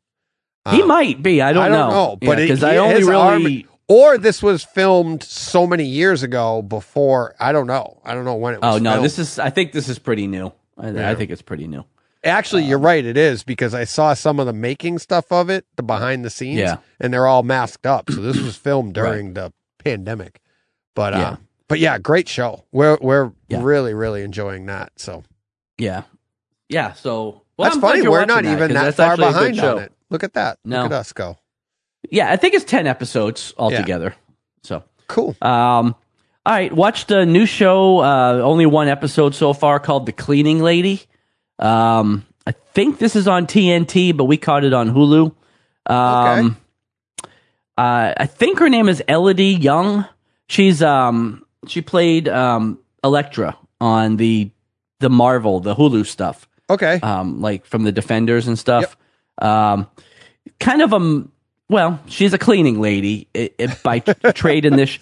he Um, might be. I don't, I don't know, but it- because he- I only his really. arm- or this was filmed so many years ago before. I don't know. I don't know when it was. oh no, filmed. this is. I think this is pretty new. I, Yeah. I think it's pretty new. Actually, you're right. It is because I saw some of the making stuff of it, the behind the scenes, Yeah. and they're all masked up. So this was filmed during the pandemic. But uh, Yeah. but yeah, great show. We're we're Yeah. really really enjoying that. So Yeah, yeah. So well, that's I'm funny. We're not that, even that far actually a good behind on it. Look at that. No. Look at us go. Yeah, I think it's ten episodes altogether. Yeah. So, Cool. um, all right. Watched a new show. Uh, only one episode so far called "The Cleaning Lady." Um, I think this is on TNT, but we caught it on Hulu. Um, uh, I think her name is Elodie Yung. She's um she played um Elektra on the the Marvel the Hulu stuff Okay. um, like from the Defenders and stuff. Um, kind of a well, she's a cleaning lady i i by [LAUGHS] trade in this.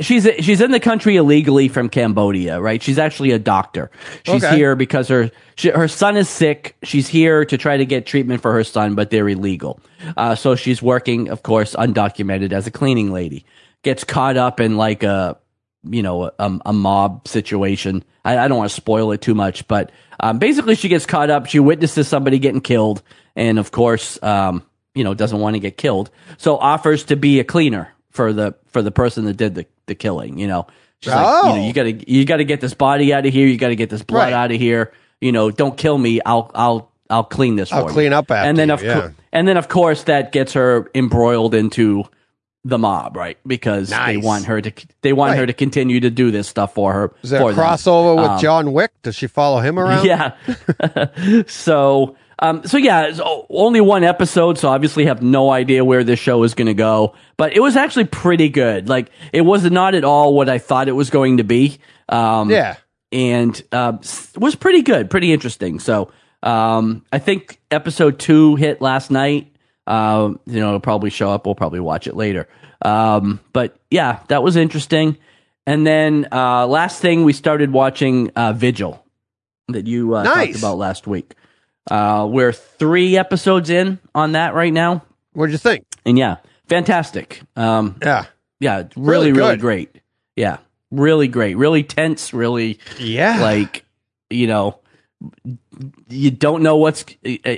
She's she's in the country illegally from Cambodia, right? She's actually a doctor. She's Okay. here because her she, her son is sick. She's here to try to get treatment for her son, but they're illegal. Uh, so she's working, of course, undocumented as a cleaning lady. Gets caught up in like a you know, a, a mob situation. I, I don't want to spoil it too much, but um, basically, she gets caught up. She witnesses somebody getting killed, and of course, um, you know, doesn't want to get killed. So offers to be a cleaner for the for the person that did the the killing. You know, She's like, you Oh. know, you gotta you gotta get this body out of here. You gotta get this blood Right. out of here. You know, don't kill me. I'll I'll I'll clean this. I'll for you." clean up after and then you, of yeah. and then of course that gets her embroiled into the mob, right? Because they want her to they want her to continue to do this stuff for her. Is there a them. crossover with Um, John Wick? Does she follow him around? Yeah. [LAUGHS] so, um, so yeah, it's only one episode, so obviously have no idea where this show is going to go. But it was actually pretty good. Like, it was not at all what I thought it was going to be. Um, Yeah. and uh, was pretty good, pretty interesting. So, um, I think episode two hit last night. Um, you know, it'll probably show up. We'll probably watch it later. Um, but yeah, that was interesting. And then uh, last thing, we started watching uh, Vigil that you uh, Nice. talked about last week. Uh, we're three episodes in on that right now, What'd you think? and yeah, fantastic. Um, Yeah. yeah, really, Really really, great. Yeah, really great, really tense, really Yeah. like you know you don't know what's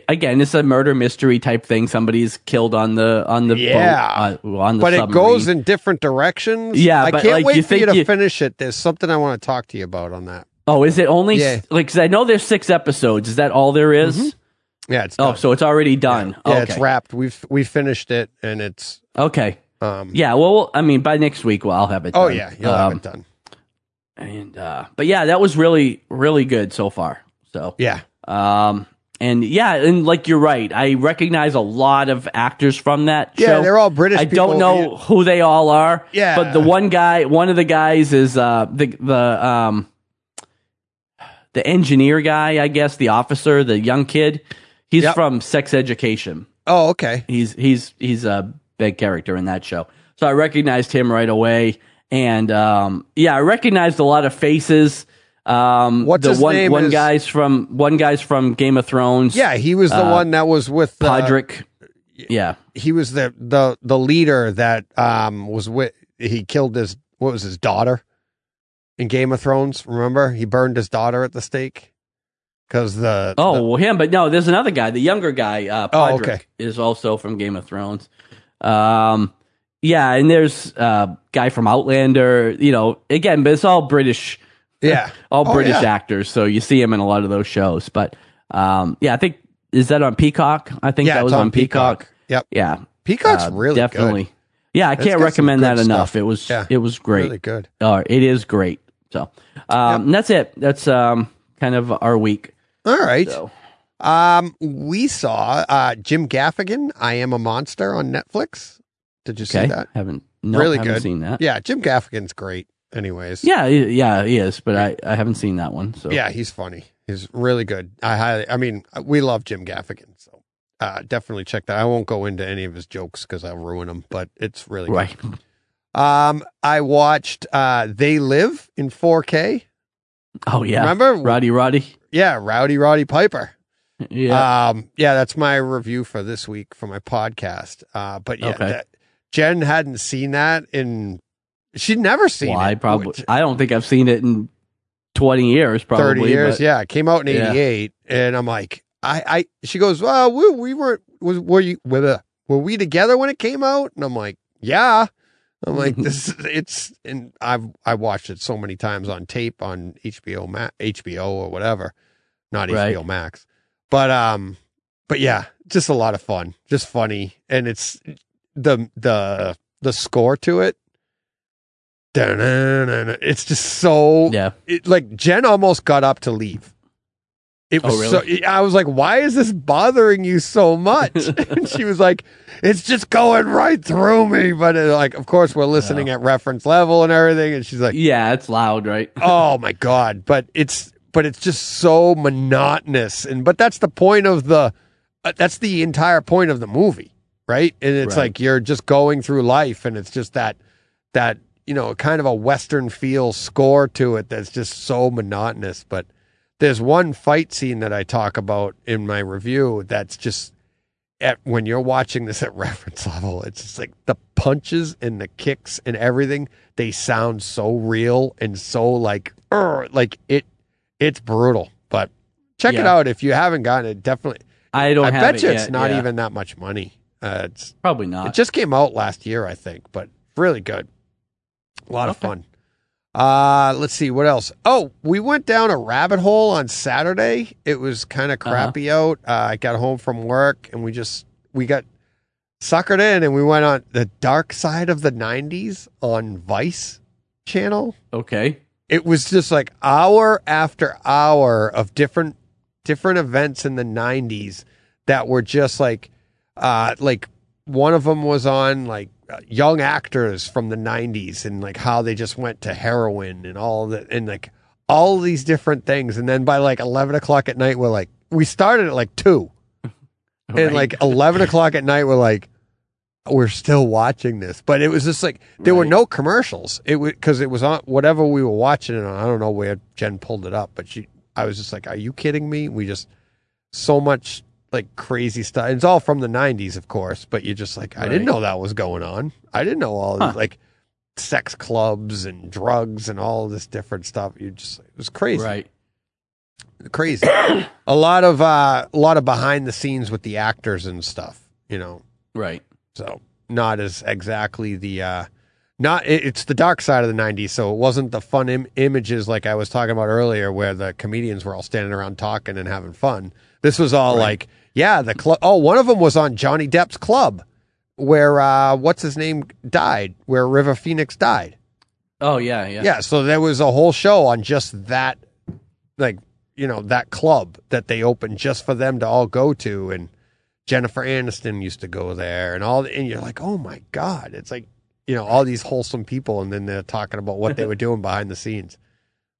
again it's a murder mystery type thing somebody's killed on the on the Yeah. boat uh, on the but it goes in different directions. Yeah, I can't like, wait you for you to you- finish it. There's something I want to talk to you about on that. Oh is it only Yeah. like 'cause i know there's six episodes is that all there is? Yeah, it's oh so it's already done yeah, okay it's wrapped. We've we finished it, and it's okay um. yeah well i mean by next week well i'll have it Oh done. yeah, you'll have Um, it done. and uh but yeah that was really really good so far so Yeah. um and yeah and like you're right i recognize a lot of actors from that Yeah, show. they're all British. I don't know who they all are. Yeah. But the one guy, one of the guys is uh the the um the engineer guy, I guess, the officer, the young kid. He's Yep. from Sex Education. Oh, okay. He's he's he's a big character in that show. So I recognized him right away. And um yeah, I recognized a lot of faces. Um What's the his one name one is- guy's from one guy's from Game of Thrones. Yeah, he was the Uh, one that was with uh, Podrick. yeah. He was the the the leader that um was with. He killed his what was his daughter in Game of Thrones. Remember, he burned his daughter at the stake because the Oh, the- well, him, but no, there's another guy. The younger guy, uh, Oh, okay. is also from Game of Thrones. Um, yeah, and there's a uh, guy from Outlander. You know, again, but it's all British, [LAUGHS] yeah all Oh, British yeah. actors. So you see him in a lot of those shows. But um, yeah, I think is that on Peacock? I think yeah that was on Peacock. Yep, Yeah, Peacock's uh, really definitely. Yeah, I can't recommend that enough. stuff. It was Yeah. it was great. really good. Oh, it is great. So, um, and that's it. That's um, kind of our week. All right. So. Um, we saw uh Jim Gaffigan. I am a monster on Netflix. Did you see Okay, that? haven't no, Really haven't good. seen that. Yeah, Jim Gaffigan's great. Anyways, Yeah, yeah, he is, but I, I haven't seen that one. So yeah, he's funny. He's really good. I highly. I mean, we love Jim Gaffigan, so uh, definitely check that. I won't go into any of his jokes because I'll ruin them, but it's really good. [LAUGHS] Um, I watched uh They Live in 4K. Oh yeah, Remember? Roddy Roddy? Yeah, Rowdy Roddy Piper. Yeah, Um, yeah, that's my review for this week for my podcast. Uh, but yeah, Okay. that, Jen hadn't seen that in. She'd never seen well, it. I probably I don't think I've seen it in twenty years. Probably thirty years. but- Yeah, it came out in Yeah. '88, and I'm like, I, I. She goes, well, we, we weren't. Was were you? Were, were we together when it came out? And I'm like, yeah. I'm like, [LAUGHS] this. It's and I've I watched it so many times on tape on HBO Ma- HBO or whatever, not Right. HBO Max. But um, but yeah, just a lot of fun, just funny, and it's the the the score to it. It's just so yeah. it, like Jen almost got up to leave. It Oh, was so. I was like, "Why is this bothering you so much?" [LAUGHS] and she was like, "It's just going right through me." But uh, like, of course, we're listening at reference level and everything. And she's like, Yeah, it's loud, right? [LAUGHS] "Oh my god!" But it's but it's just so monotonous. And but that's the point of the. Uh, that's the entire point of the movie, right? And it's Right. like you're just going through life, and it's just that that you know kind of a western feel score to it that's just so monotonous. But there's one fight scene that I talk about in my review that's just at when you're watching this at [LAUGHS] reference level, it's just like the punches and the kicks and everything, they sound so real and so like like it it's brutal. But check it out if you haven't gotten it, definitely. I don't I have bet it you it's not yeah. even that much money. Uh, it's probably not. it just came out last year, I think, but really good. A lot of fun. Uh, let's see what else. Oh, we went down a rabbit hole on Saturday. It was kind of crappy out. Uh, I got home from work and we just we got suckered in and we went on the dark side of the 90s on Vice channel. Okay. It was just like hour after hour of different different events in the 90s that were just like uh like one of them was on like Uh, young actors from the 90s and like how they just went to heroin and all that and like all these different things. And then by like 11 o'clock at night we're like we started at like 2 Right. [LAUGHS] and like 11 o'clock at night we're like we're still watching this. But it was just like there were no commercials. It was because it was on whatever we were watching and i don't know where jen pulled it up but she i was just like are you kidding me? We just so much like crazy stuff it's all from the 90s of course but you're just like i didn't know that was going on i didn't know all Huh. this like sex clubs and drugs and all this different stuff you just it was crazy right. crazy. [COUGHS] a lot of uh, a lot of behind the scenes with the actors and stuff, you know. Right. So not as exactly the uh, not it, it's the dark side of the '90s. So it wasn't the fun Im- images like I was talking about earlier, where the comedians were all standing around talking and having fun. This was all Right. like, yeah, the club. Oh, one of them was on Johnny Depp's club, where uh, what's his name died, where River Phoenix died. Oh yeah, yeah. Yeah, so there was a whole show on just that, like you know that club that they opened just for them to all go to, and Jennifer Aniston used to go there, and all, and you're like, oh my god, it's like you know all these wholesome people, and then they're talking about what they were [LAUGHS] doing behind the scenes.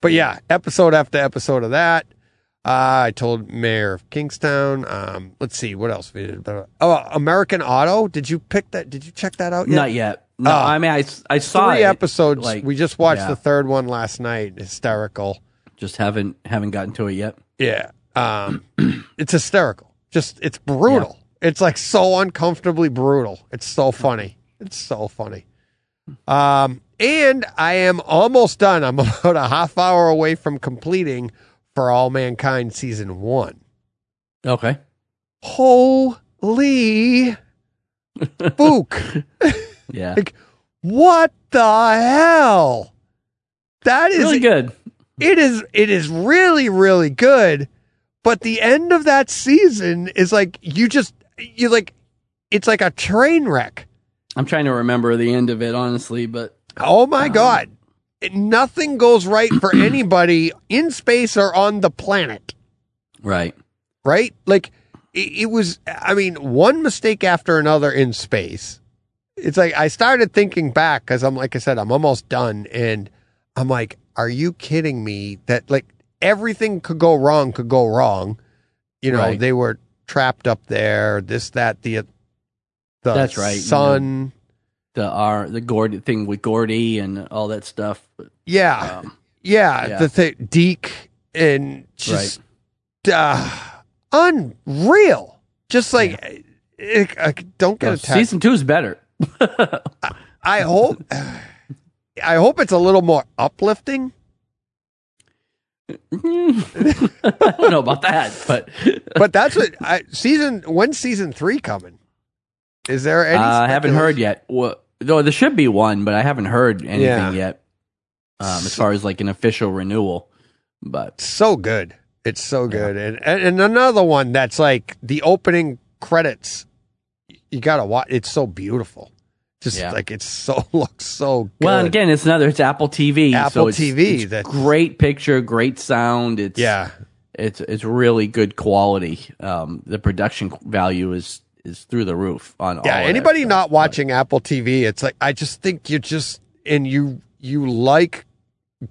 But yeah, episode after episode of that. Uh, I told Mayor of Kingstown. Um, let's see what else we did. Oh, American Auto. Did you pick that? Did you check that out yet? Not yet. No, Oh. I mean I, I saw Three it, episodes. like, we just watched yeah. the third one last night. Hysterical. Just haven't haven't gotten to it yet. Yeah. Um, [CLEARS THROAT] it's hysterical. Just it's brutal. It's like so uncomfortably brutal. It's so funny. It's so funny. Um, and I am almost done. I'm [LAUGHS] about a half hour away from completing for All Mankind season one. Okay. Holy [LAUGHS] spook. Yeah. Like, what the hell? That is really good. it is it is really really good but the end of that season is like you just you like it's like a train wreck I'm trying to remember the end of it honestly, but oh my Um, god nothing goes right for [CLEARS THROAT] anybody in space or on the planet right. right like it, it was i mean one mistake after another in space it's like i started thinking back because i'm like i said i'm almost done and i'm like are you kidding me that like everything could go wrong could go wrong you know Right. they were trapped up there this that the uh, the That's right. sun The R the Gordy thing with Gordy and all that stuff. yeah Um, yeah, yeah. the thing deke and just uh, unreal just like it, I don't get no, attacked season two is better. [LAUGHS] I hope [SIGHS] I hope it's a little more uplifting. [LAUGHS] I don't know about that, but [LAUGHS] But that's what I, season when's season three coming? Is there any? uh, I haven't heard yet. Well, though there should be one, but I haven't heard anything Yeah. yet. Um, as far as like an official renewal, but So good, it's so good, and, and and another one that's like the opening credits. You gotta watch. It's so beautiful. Just Yeah. like it's so [LAUGHS] looks so good. well, and again, it's another. It's Apple TV. Apple so it's, TV, it's that's- great picture, great sound. It's yeah, it's it's really good quality. Um, the production value is is through the roof on all yeah. that Anybody not watching Apple TV, it's like I just think you just and you you like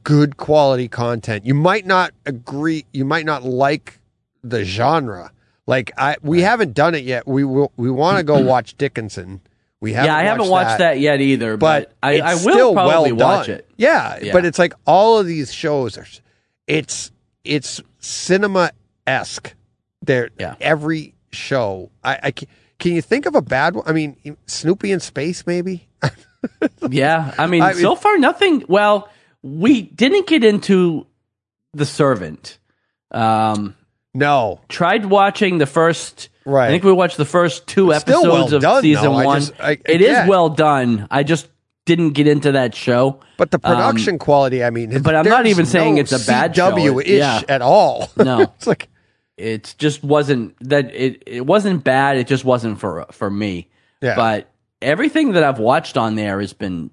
good quality content. You might not agree. You might not like the genre. Like I, we haven't done it yet. We will. We want to go [CLEARS THROAT] watch Dickinson. We haven't. yeah, I haven't watched that. yet either, but, but I, I will still probably well watch it. Yeah, Yeah. but it's like all of these shows are. It's it's cinema esque. There, Yeah. every show. I, I can, you think of a bad one? I mean, Snoopy in space, maybe. [LAUGHS] Yeah, I mean, I mean- so far nothing. Well, we didn't get into the servant. Um, No, tried watching the first. Right. I think we watched the first two It's episodes well of done, season though. I one. just- I- It is well done. I just didn't get into that show. But the production quality, I mean, Um, but I'm not even saying no it's a bad show. CW-ish Yeah. at all. No. [LAUGHS] it's like It just wasn't that it it wasn't bad. It just wasn't for for me. Yeah. But everything that I've watched on there has been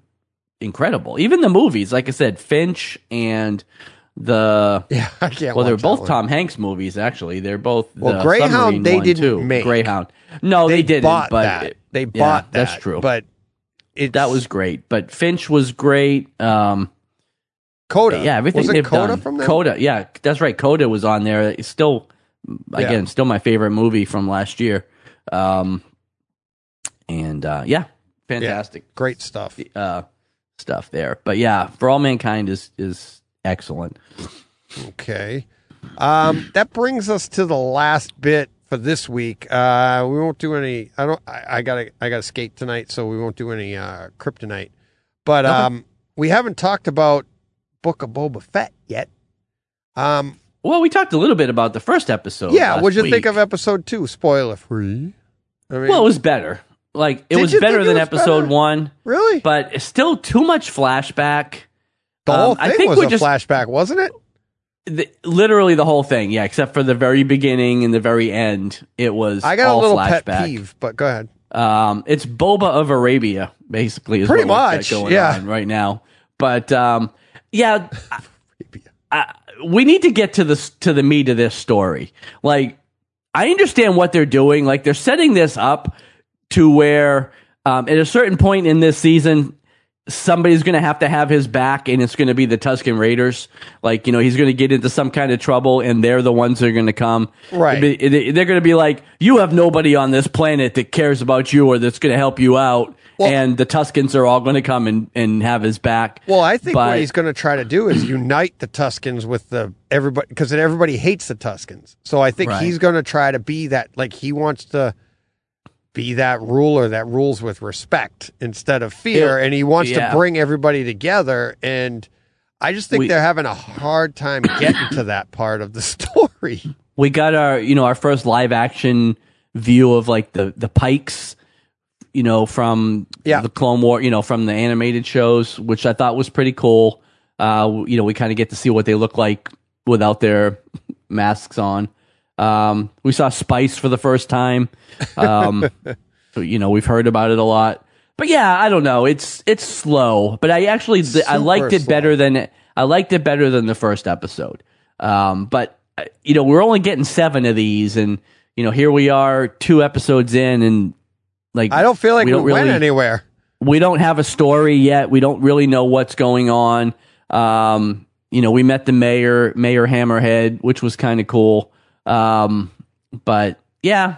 incredible. Even the movies, like I said, Finch and the [LAUGHS] yeah, I can't. well, they're both one. Tom Hanks movies. Actually, they're both Well, the Greyhound, they didn't too. make. Greyhound. No, they, They, didn't. bought but that. it- they yeah, bought that. That's true. But it's, that was great. But Finch was great. Um, Coda. yeah, everything was it they've Coda done. from them? Coda, yeah, that's right. Coda was on there. It's still, again, still my favorite movie from last year. Um, and uh, yeah, fantastic Great stuff. uh, stuff there. But yeah, for all mankind is is excellent. Okay. Um, that brings us to the last bit for this week. Uh, we won't do any. I don't. I, I gotta. I gotta skate tonight, so we won't do any uh, kryptonite. But um, we haven't talked about Book of Boba Fett yet. Um, Well, we talked a little bit about the first episode. yeah. What'd you think of episode two? Spoiler free. I mean, Well, it was better. Like it Did was you better think it than was episode better? one, really? but it's still too much flashback. the um, whole I thing think was a just- flashback, wasn't it? The, literally the whole thing, yeah, except for the very beginning and the very end. It was I got all a little flashback. pet peeve, but go ahead. Um, it's Boba of Arabia, basically, is Pretty what we've got much, going yeah. on right now. But um, yeah, [LAUGHS] I, I, we need to get to the to the meat of this story. Like, I understand what they're doing. Like, they're setting this up to where um, at a certain point in this season. Somebody's going to have to have his back, and it's going to be the Tusken Raiders. Like, you know, he's going to get into some kind of trouble, and they're the ones that are going to come. Right. They- They're going to be like, you have nobody on this planet that cares about you or that's going to help you out. Well- and the Tuskens are all going to come and, and have his back. Well, I think But- what he's going to try to do is unite the Tuskens with the everybody because everybody hates the Tuskens. So I think Right. he's going to try to be that like he wants to be that ruler that rules with respect instead of fear, Yeah. and he wants Yeah. to bring everybody together. And I just think We- they're having a hard time getting to that part of the [LAUGHS] story. we got our you know our first live action view of like the the Pykes you know from Yeah. the clone war you know from the animated shows which i thought was pretty cool. Uh you know we kind of get to see what they look like without their [LAUGHS] masks on. Um we saw spice for the first time. Um so, [LAUGHS] you know we've heard about it a lot. But yeah i don't know. It's it's slow. But i actually i liked it slow. better than i liked it better than the first episode. Um but uh, you know we're only getting seven of these and you know here we are two episodes in and like I don't feel like we, don't went really- anywhere. we don't have a story yet. We don't really know what's going on. Um, you know, we met the mayor, Mayor Hammerhead, which was kind of cool. Um, but yeah,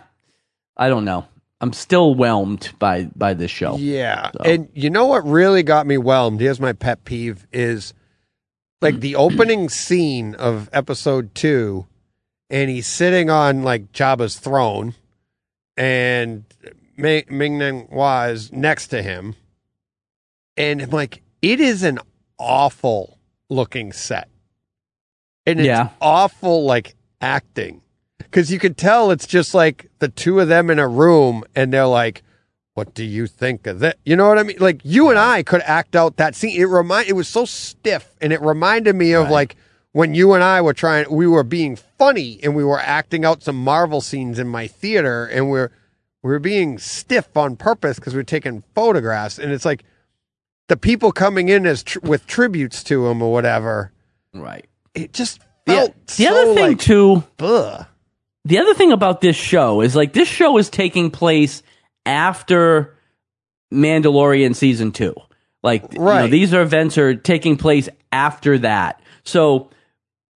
I don't know. I'm still whelmed by by this show. Yeah. And you know what really got me whelmed? Here's my pet peeve is like the [CLEARS THROAT] opening scene of episode two, and he's sitting on like Jabba's throne, and Ming Ming is next to him. And I'm like, it is an awful looking set. And it's Yeah. awful like acting. Cause you could tell it's just like the two of them in a room and they're like, what do you think of that? You know what I mean? Like you and I could act out that scene. It remind it was so stiff and it reminded me of Right. like when you and I were trying we were being funny and we were acting out some Marvel scenes in my theater and we're we were being stiff on purpose because we were taking photographs and it's like the people coming in as tr- with tributes to him or whatever. Right. It just The, felt the so other thing like, too, ugh. the other thing about this show is like this show is taking place after Mandalorian season two. Like, you know, these are events are taking place after that. So,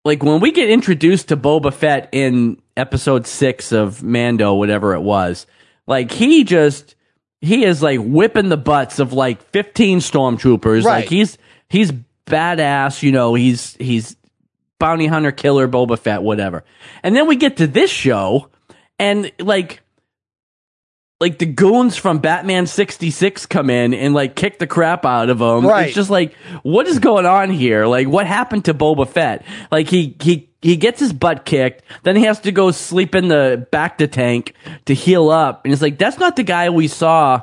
like when we get introduced to Boba Fett in episode six of Mando, whatever it was, like he just he is like whipping the butts of like fifteen stormtroopers. Right. Like he's he's badass. You know, he's he's bounty hunter killer Boba Fett, whatever. And then we get to this show, and like, like the goons from Batman sixty six come in and like kick the crap out of him. Right. It's just like, what is going on here? Like, what happened to Boba Fett? Like he he. He gets his butt kicked, then he has to go sleep in the back to tank to heal up. And it's like, that's not the guy we saw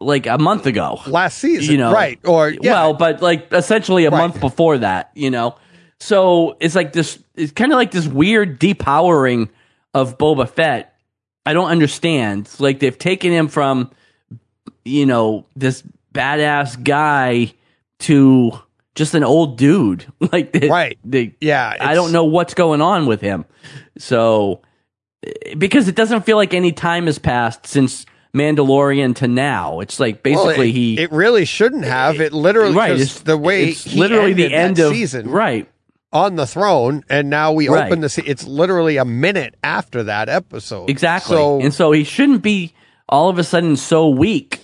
like a month ago. last season, You know, right? Or yeah, Well, but like essentially a Right. month before that, you know. So it's like this. It's kind of like this weird depowering of Boba Fett. I don't understand. It's like they've taken him from, you know, this badass guy to just an old dude. [LAUGHS] Like they, Right. They, yeah. I don't know what's going on with him. So, eh, because it doesn't feel like any time has passed since Mandalorian to now. It's like well, basically it, he It really shouldn't have. It literally, right. It's the way it's literally the end of season, right. on the throne, and now we Right. open the. Se- it's literally a minute after that episode. Exactly. So and so he shouldn't be all of a sudden so weak.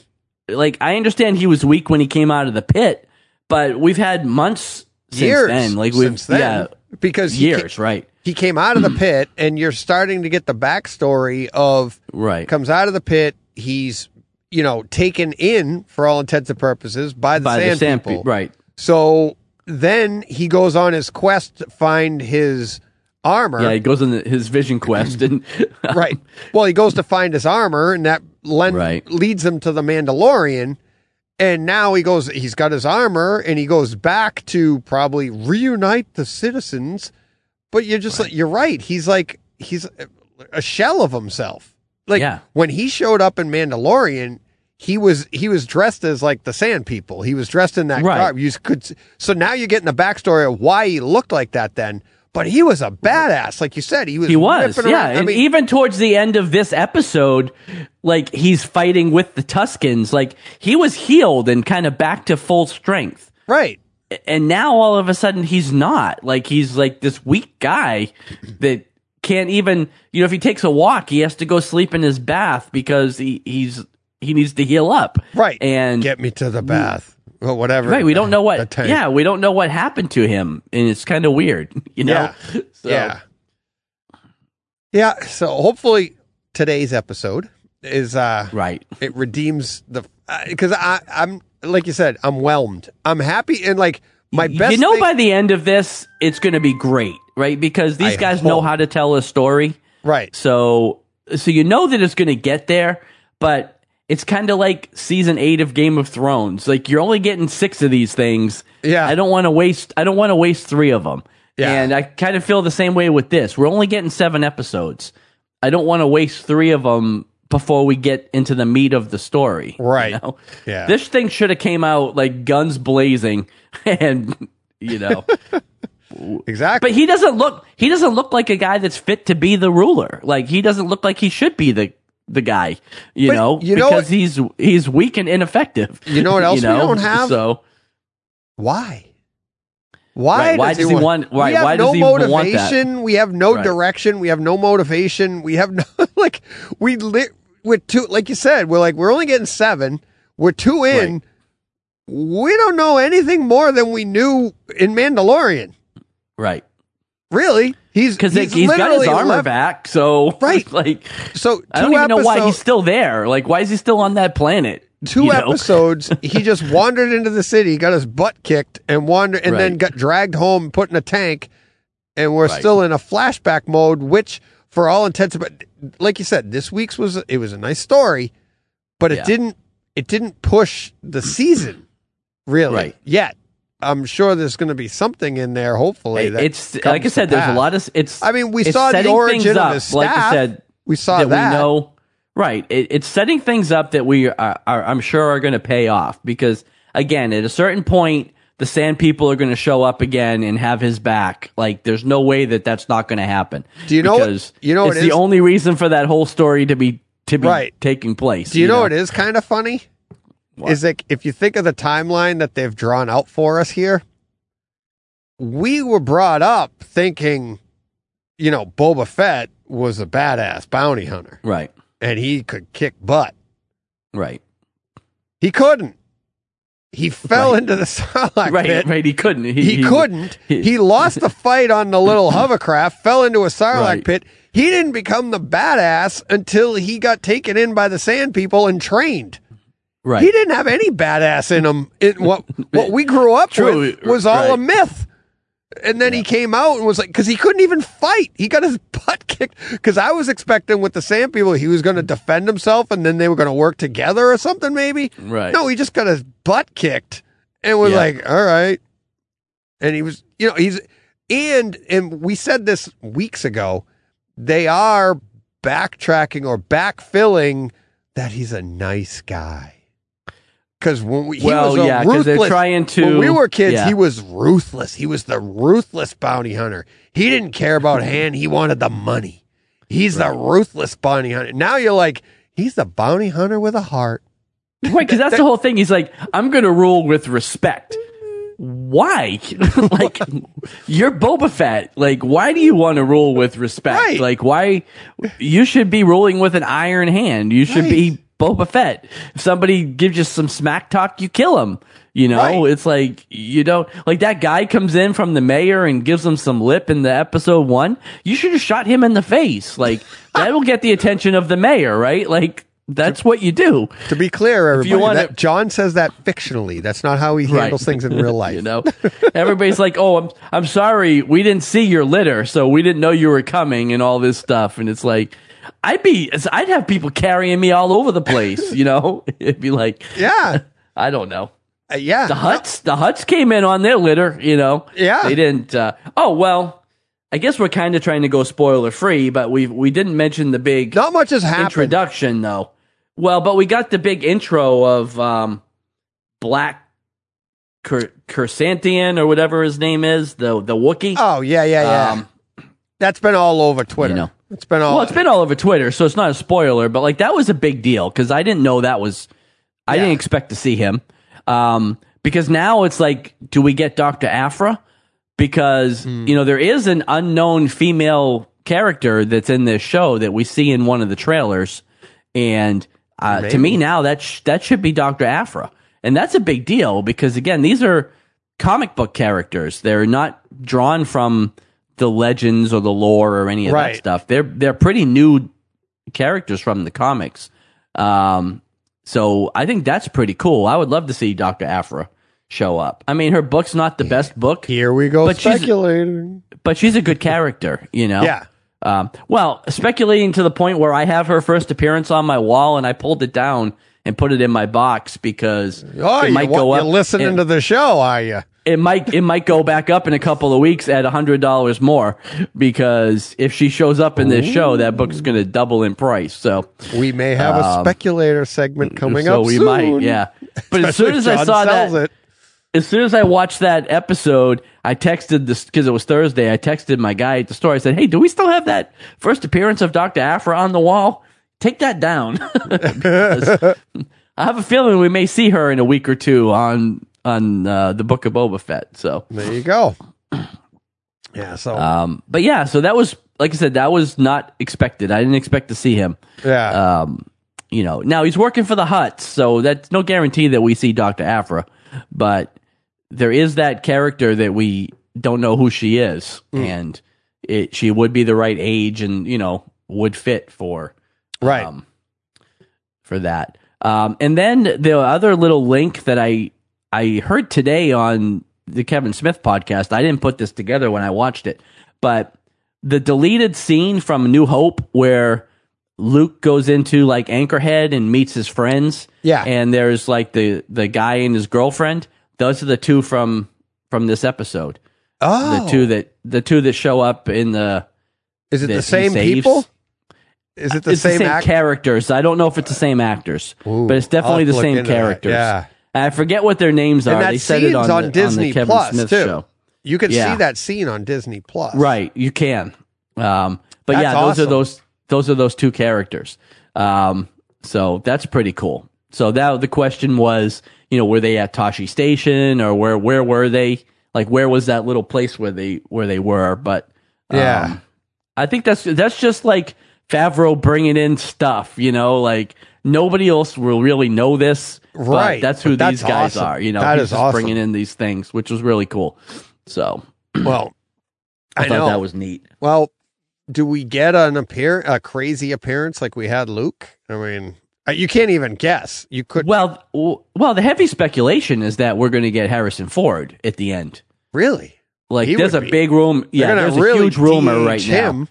Like I understand he was weak when he came out of the pit, but we've had months since years then. Like we've since then, yeah, because he years, right? he came out of the [CLEARS THROAT] pit, and you're starting to get the backstory of Right. comes out of the pit. He's you know taken in for all intents and purposes by the By sand the sand people. pe- right. So then he goes on his quest to find his armor. Yeah, he goes on the, his vision quest and [LAUGHS] right. Well, he goes to find his armor, and that len- Right. leads him to the Mandalorian. And now he goes, he's got his armor, and he goes back to probably reunite the citizens. But you're just like, you're right. He's like, he's a shell of himself. Like Yeah. when he showed up in Mandalorian, he was he was dressed as like the Sand People. He was dressed in that Right. garb. You could so now you're getting the backstory of why he looked like that then. But he was a badass, like you said. He was. He was, yeah. I mean, even towards the end of this episode, like he's fighting with the Tuskens. Like he was healed and kind of back to full strength. right. And now all of a sudden he's not. Like he's like this weak guy that can't even, you know, if he takes a walk, he has to go sleep in his bath because he, he's, he needs to heal up. Right. And Get me to the bath. Or whatever. right, we don't know what, [LAUGHS] yeah, we don't know what happened to him. And it's kind of weird, [LAUGHS] you know? Yeah. [LAUGHS] So, Yeah. Yeah. So hopefully today's episode is uh Right. it redeems the because I I'm like you said I'm whelmed. I'm happy and like my best. you know, thing- by the end of this, it's going to be great, right? Because these I guys know how to tell a story. right. So, so you know that it's going to get there, but it's kind of like season eight of Game of Thrones. Like you're only getting six of these things. Yeah. I don't want to waste. I don't want to waste three of them. Yeah. And I kind of feel the same way with this. We're only getting seven episodes. I don't want to waste three of them before we get into the meat of the story. you Right. know? Yeah. This thing should have came out like guns blazing, [LAUGHS] and you know. Exactly. But he doesn't look he doesn't look like a guy that's fit to be the ruler. Like he doesn't look like he should be the the guy, you But know, you know because what- he's he's weak and ineffective. You know what [LAUGHS] else we don't have? So Why? Why? Right, why does he want- we right, have why no does he even want that? motivation. We have no Right. direction. We have no motivation. We have no [LAUGHS] like we li- we're two. Like you said, we're like we're only getting seven. We're two in. Right. We don't know anything more than we knew in Mandalorian. right. Really, he's Because he's, he's got his armor left- back, so [LAUGHS] Right. like So I don't even know why he's still there. Like why is he still on that planet? two episodes [LAUGHS] he just wandered into the city got his butt kicked and wandered and then got dragged home put in a tank and we're Right. still in a flashback mode which for all intents but like you said this week's was it was a nice story but it Yeah. didn't it didn't push the season really Right. yet i'm sure there's going to be something in there hopefully that It's like I said. There's a lot of it's. i mean we saw the origin things of up, his staff like I said, we saw that, that, we know right it, it's setting things up that we are, are i'm sure are going to pay off because again at a certain point the sand people are going to show up again and have his back like there's no way that that's not going to happen Do you know what- because you know what it's it the only reason for that whole story to be to be Right. taking place Do you, know, what is kind of funny? What? Is like if you think of the timeline that they've drawn out for us here, we were brought up thinking, you know, Boba Fett was a badass bounty hunter right and he could kick butt. right He couldn't. He fell Right. into the [LAUGHS] Sarlacc right pit. right he couldn't he, He, couldn't. he- He, lost the fight on the little [LAUGHS] hovercraft, fell into a Sarlacc Right. pit. He didn't become the badass until he got taken in by the Sand People and trained. Right He didn't have any badass in him. It, what what we grew up True, with was all a myth. And then he came out and was like, because he couldn't even fight. He got his [LAUGHS] butt kicked. Because I was expecting with the Sand People, he was going to defend himself and then they were going to work together or something, maybe. Right. No, he just got his butt kicked and was Yeah. like, all right. And he was, you know, he's, and, and we said this weeks ago, they are backtracking or backfilling that he's a nice guy. Because when we, he Well, was a yeah, they're trying to- When we were kids, yeah. he was ruthless. He was the ruthless bounty hunter. He didn't care about hand. He wanted the money. He's the ruthless bounty hunter. Now you're like, he's the bounty hunter with a heart. Right, because that's the whole thing. He's like, I'm going to rule with respect. Why? [LAUGHS] like, you're Boba Fett. Like, why do you want to rule with respect? Right. Like, why? You should be ruling with an iron hand. You should be Boba Fett. If somebody gives you some smack talk, you kill him. You know, Right. it's like you don't like that guy comes in from the mayor and gives him some lip in the episode one. You should have shot him in the face. Like [LAUGHS] that will get the attention of the mayor, right? Like that's what you do. To be clear, everybody, wanna- that John says that fictionally. That's not how he handles things in real [LAUGHS] life. you know, everybody's like, "Oh, I'm I'm sorry, we didn't see your litter, so we didn't know you were coming," and all this stuff. And it's like, I'd be, I'd have people carrying me all over the place. You know, [LAUGHS] it'd be like, Yeah. [LAUGHS] I don't know. Uh, yeah. The Hutts, the Hutts came in on their litter. You know, Yeah. they didn't. Uh, oh well, I guess we're kind of trying to go spoiler free, but we we didn't mention the big Not much has happened. introduction though. Well, but we got the big intro of um, Black Ker- Krrsantan or whatever his name is, the the Wookiee. Oh, yeah, yeah, yeah. Um, That's been all over Twitter. You know. It's been all. well, it's been all over Twitter, so it's not a spoiler, but like that was a big deal because I didn't know that was. I didn't expect to see him, um, because now it's like, do we get Doctor Aphra? Because Hmm. you know there is an unknown female character that's in this show that we see in one of the trailers, and uh, to me now that sh- that should be Doctor Aphra, and that's a big deal because again these are comic book characters; they're not drawn from the legends or the lore or any of Right. that stuff. They're they're pretty new characters from the comics. Um, so I think that's pretty cool. I would love to see Doctor Aphra show up. I mean, her book's not the best book, Here we go But she's- speculating. but she's a good character. You know. Yeah. Um, well, speculating to the point where I have her first appearance on my wall and I pulled it down and put it in my box because Oh, it you, might wa- go you're listening and- to the show, are you? It might it might go back up in a couple of weeks at a hundred dollars more because if she shows up in this show, that book's going to double in price. So We may have a speculator segment coming Um, so up we soon. might, yeah. But as soon [LAUGHS] as I saw that, it. as soon as I watched that episode, I texted this because it was Thursday. I texted my guy at the store. I said, "Hey, do we still have that first appearance of Doctor Aphra on the wall? Take that down." [LAUGHS] [LAUGHS] I have a feeling we may see her in a week or two on on uh, the Book of Boba Fett. So, There you go. [CLEARS THROAT] Yeah, so um, but yeah, so that was like I said, that was not expected. I didn't expect to see him. yeah. Um, you know, now he's working for the Hutts, so that's no guarantee that we see Doctor Aphra, but there is that character that we don't know who she is, Mm. and it she would be the right age, and you know would fit for right. um, for that. Um, and then the other little link that I I heard today on the Kevin Smith podcast. I didn't put this together when I watched it, but the deleted scene from New Hope where Luke goes into like Anchorhead and meets his friends. Yeah. and there's like the the guy and his girlfriend. Those are the two from from this episode. oh, The two oh. that the two that show up in the is it the same people? Is it the it's same, the same act- characters. I don't know if it's the same actors, Ooh, but it's definitely the same characters. Yeah. And I forget what their names And are. that They said it on, on the, Disney on Kevin Plus, Smith too. show. You can Yeah. see that scene on Disney Plus. Right, you can. Um, but That's yeah, those awesome. are those those are those two characters. Um, so that's pretty cool. So that the question was, you know, were they at Tosche Station or where where were they? Like where was that little place where they where they were? But um, Yeah. I think that's that's just like Favreau bringing in stuff. You know, like nobody else will really know this. But Right, that's who but these that's guys awesome. are. You know, That he's is just awesome. bringing in these things, which was really cool. So [CLEARS THROAT] Well, I, I thought know. that was neat. Well, do we get an appear a crazy appearance like we had Luke? I mean, uh, you can't even guess. You could Well, well, the heavy speculation is that we're going to get Harrison Ford at the end. really. Like He there's a be. big room. Yeah, there's a really huge rumor right now.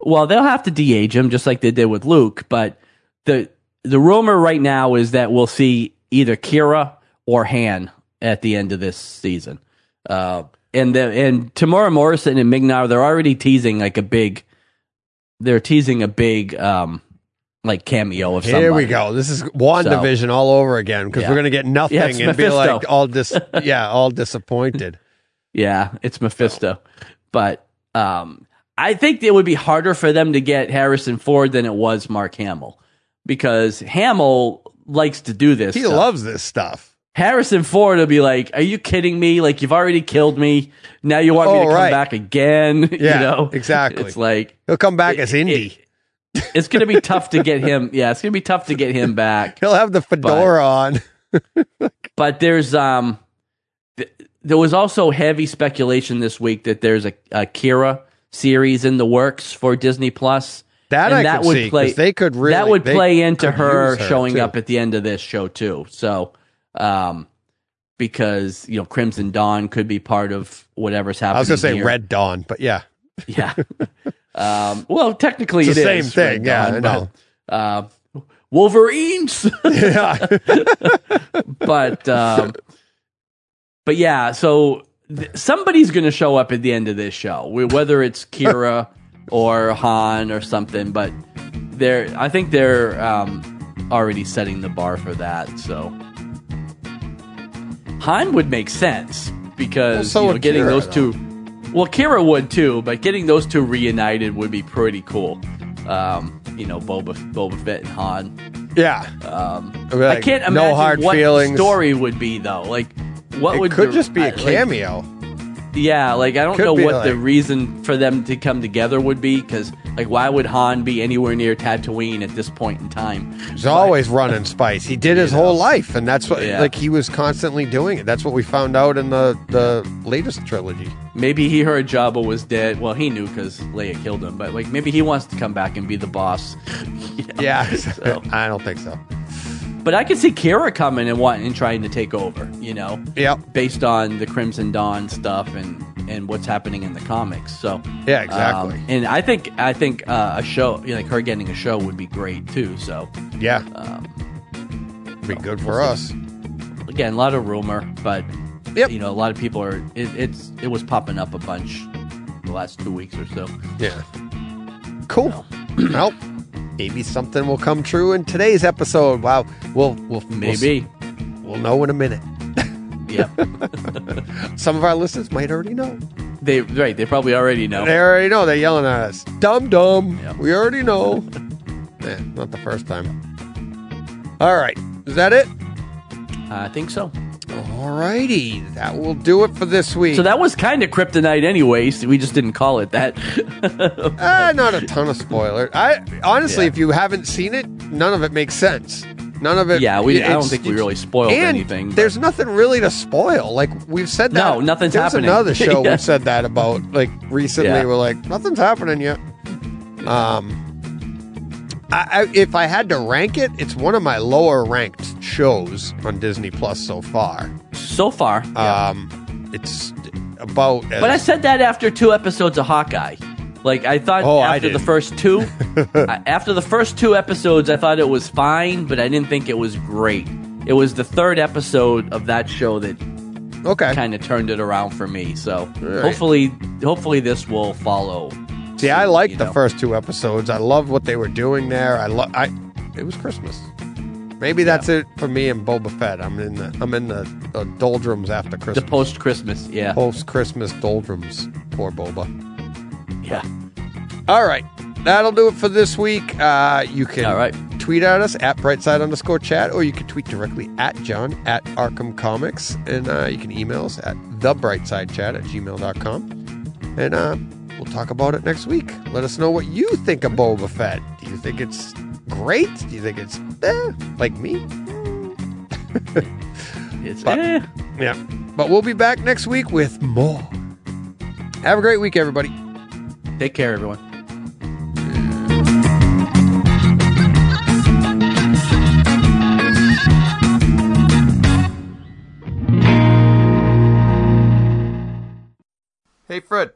Well, they'll have to de-age him just like they did with Luke. But the the rumor right now is that we'll see either Qi'ra or Han at the end of this season. Uh, and the and Temuera Morrison and Ming-Na, they're already teasing like a big. They're teasing a big um like cameo of somebody. Here we go. This is one So- division all over again because Yeah. we're gonna get nothing Yeah, and be like all dis [LAUGHS] yeah, all disappointed. Yeah, it's Mephisto. But um, I think it would be harder for them to get Harrison Ford than it was Mark Hamill because Hamill likes to do this. He stuff. loves this stuff. Harrison Ford will be like, "Are you kidding me? Like you've already killed me. Now you want me Oh, to come right. back again?" [LAUGHS] you Yeah, know, exactly. It's like He'll come back It- as Indy. [LAUGHS] it's going to be tough to get him. Yeah, it's going to be tough to get him back. [LAUGHS] He'll have the fedora on. But there's um, th- there was also heavy speculation this week that there's a, a Qi'ra series in the works for Disney Plus. That And I that would see, play- they could really that would play into could her, showing too. up at the end of this show too. So, um, because you know Crimson Dawn could be part of whatever's happening. I was gonna say here. Red Dawn, but yeah. Yeah. [LAUGHS] um, well, technically It's it the is same Red thing, yeah, Dawn. But, uh, Wolverines, [LAUGHS] yeah. but um, but yeah. So th- somebody's going to show up at the end of this show, whether it's Qi'ra or Han or something. But they're, I think they're um, already setting the bar for that. So Han would make sense because Well, so you know, getting Qi'ra, those though. two. Well, Qi'ra would too, but getting those two reunited would be pretty cool. Um, you know, Boba, Boba Fett and Han. yeah. Um, like, I can't no imagine hard what feelings. the story would be though. Like, what It would could the- just be a like, cameo. Yeah, like I don't Could know what the reason for them to come together would be because, like, why would Han be anywhere near Tatooine at this point in time? He's always running spice. He did his You know. whole life, and that's what Yeah. like he was constantly doing it. That's what we found out in the the latest trilogy. Maybe he heard Jabba was dead. Well, he knew because Leia killed him, but like maybe he wants to come back and be the boss. You [LAUGHS] know? Yeah, [LAUGHS] So- [LAUGHS] I don't think so. But I could see Qi'ra coming and wanting and trying to take over. You know, Yep. based on the Crimson Dawn stuff and and what's happening in the comics. So Yeah, exactly. um, and I think I think uh, a show you know, like her getting a show would be great too. So yeah, um, be good for us. again, a lot of rumor, but Yep. you know, a lot of people are. It, it's it was popping up a bunch the last two weeks or so. Yeah. Cool. well, maybe something will come true in today's episode. Wow. We'll we'll Maybe, we'll, we'll know in a minute. yeah. [LAUGHS] Some of our listeners might already know. they right. They probably already know. They already know. They're yelling at us. Dumb dumb. Yep. We already know. eh, not the first time. All right. Is that it? I think so. Alrighty, that will do it for this week. So that was kind of kryptonite, anyways. We just didn't call it that. Ah, [LAUGHS] not a ton of spoiler. I honestly, Yeah. if you haven't seen it, none of it makes sense. None of it. yeah, we. I don't think we really spoiled anything. but- There's nothing really to spoil. Like we've said that. No, nothing's there was happening. Another [LAUGHS] show Yeah. we said that about like recently. Yeah. We're like nothing's happening yet. Um, I, I, if I had to rank it, it's one of my lower ranked shows on Disney Plus so far. so far. yeah. Um, it's about. As, But I said that after two episodes of Hawkeye. Like I thought Oh, I after the first two, [LAUGHS] I- after the first two episodes, I thought it was fine, but I didn't think it was great. It was the third episode of that show that okay. kind of turned it around for me. So right. hopefully, hopefully this will follow. See, I liked you the know. first two episodes. I loved what they were doing there. I love. I. It was Christmas. Maybe that's it for me and Boba Fett. I'm in the. I'm in the, the doldrums after Christmas. the post Christmas. Yeah, Post Christmas doldrums. Poor Boba. yeah. All right, that'll do it for this week. Uh, you can All right. tweet at us at brightside underscore chat, or you can tweet directly at John at Arkham Comics, and uh, you can email us at thebrightsidechat at gmail.com. And uh, we'll talk about it next week. Let us know what you think of Boba Fett. Do you think it's great? Do you think it's eh, like me? [LAUGHS] It's But- eh. Yeah. But we'll be back next week with more. Have a great week, everybody. Take care, everyone. Hey, Fred.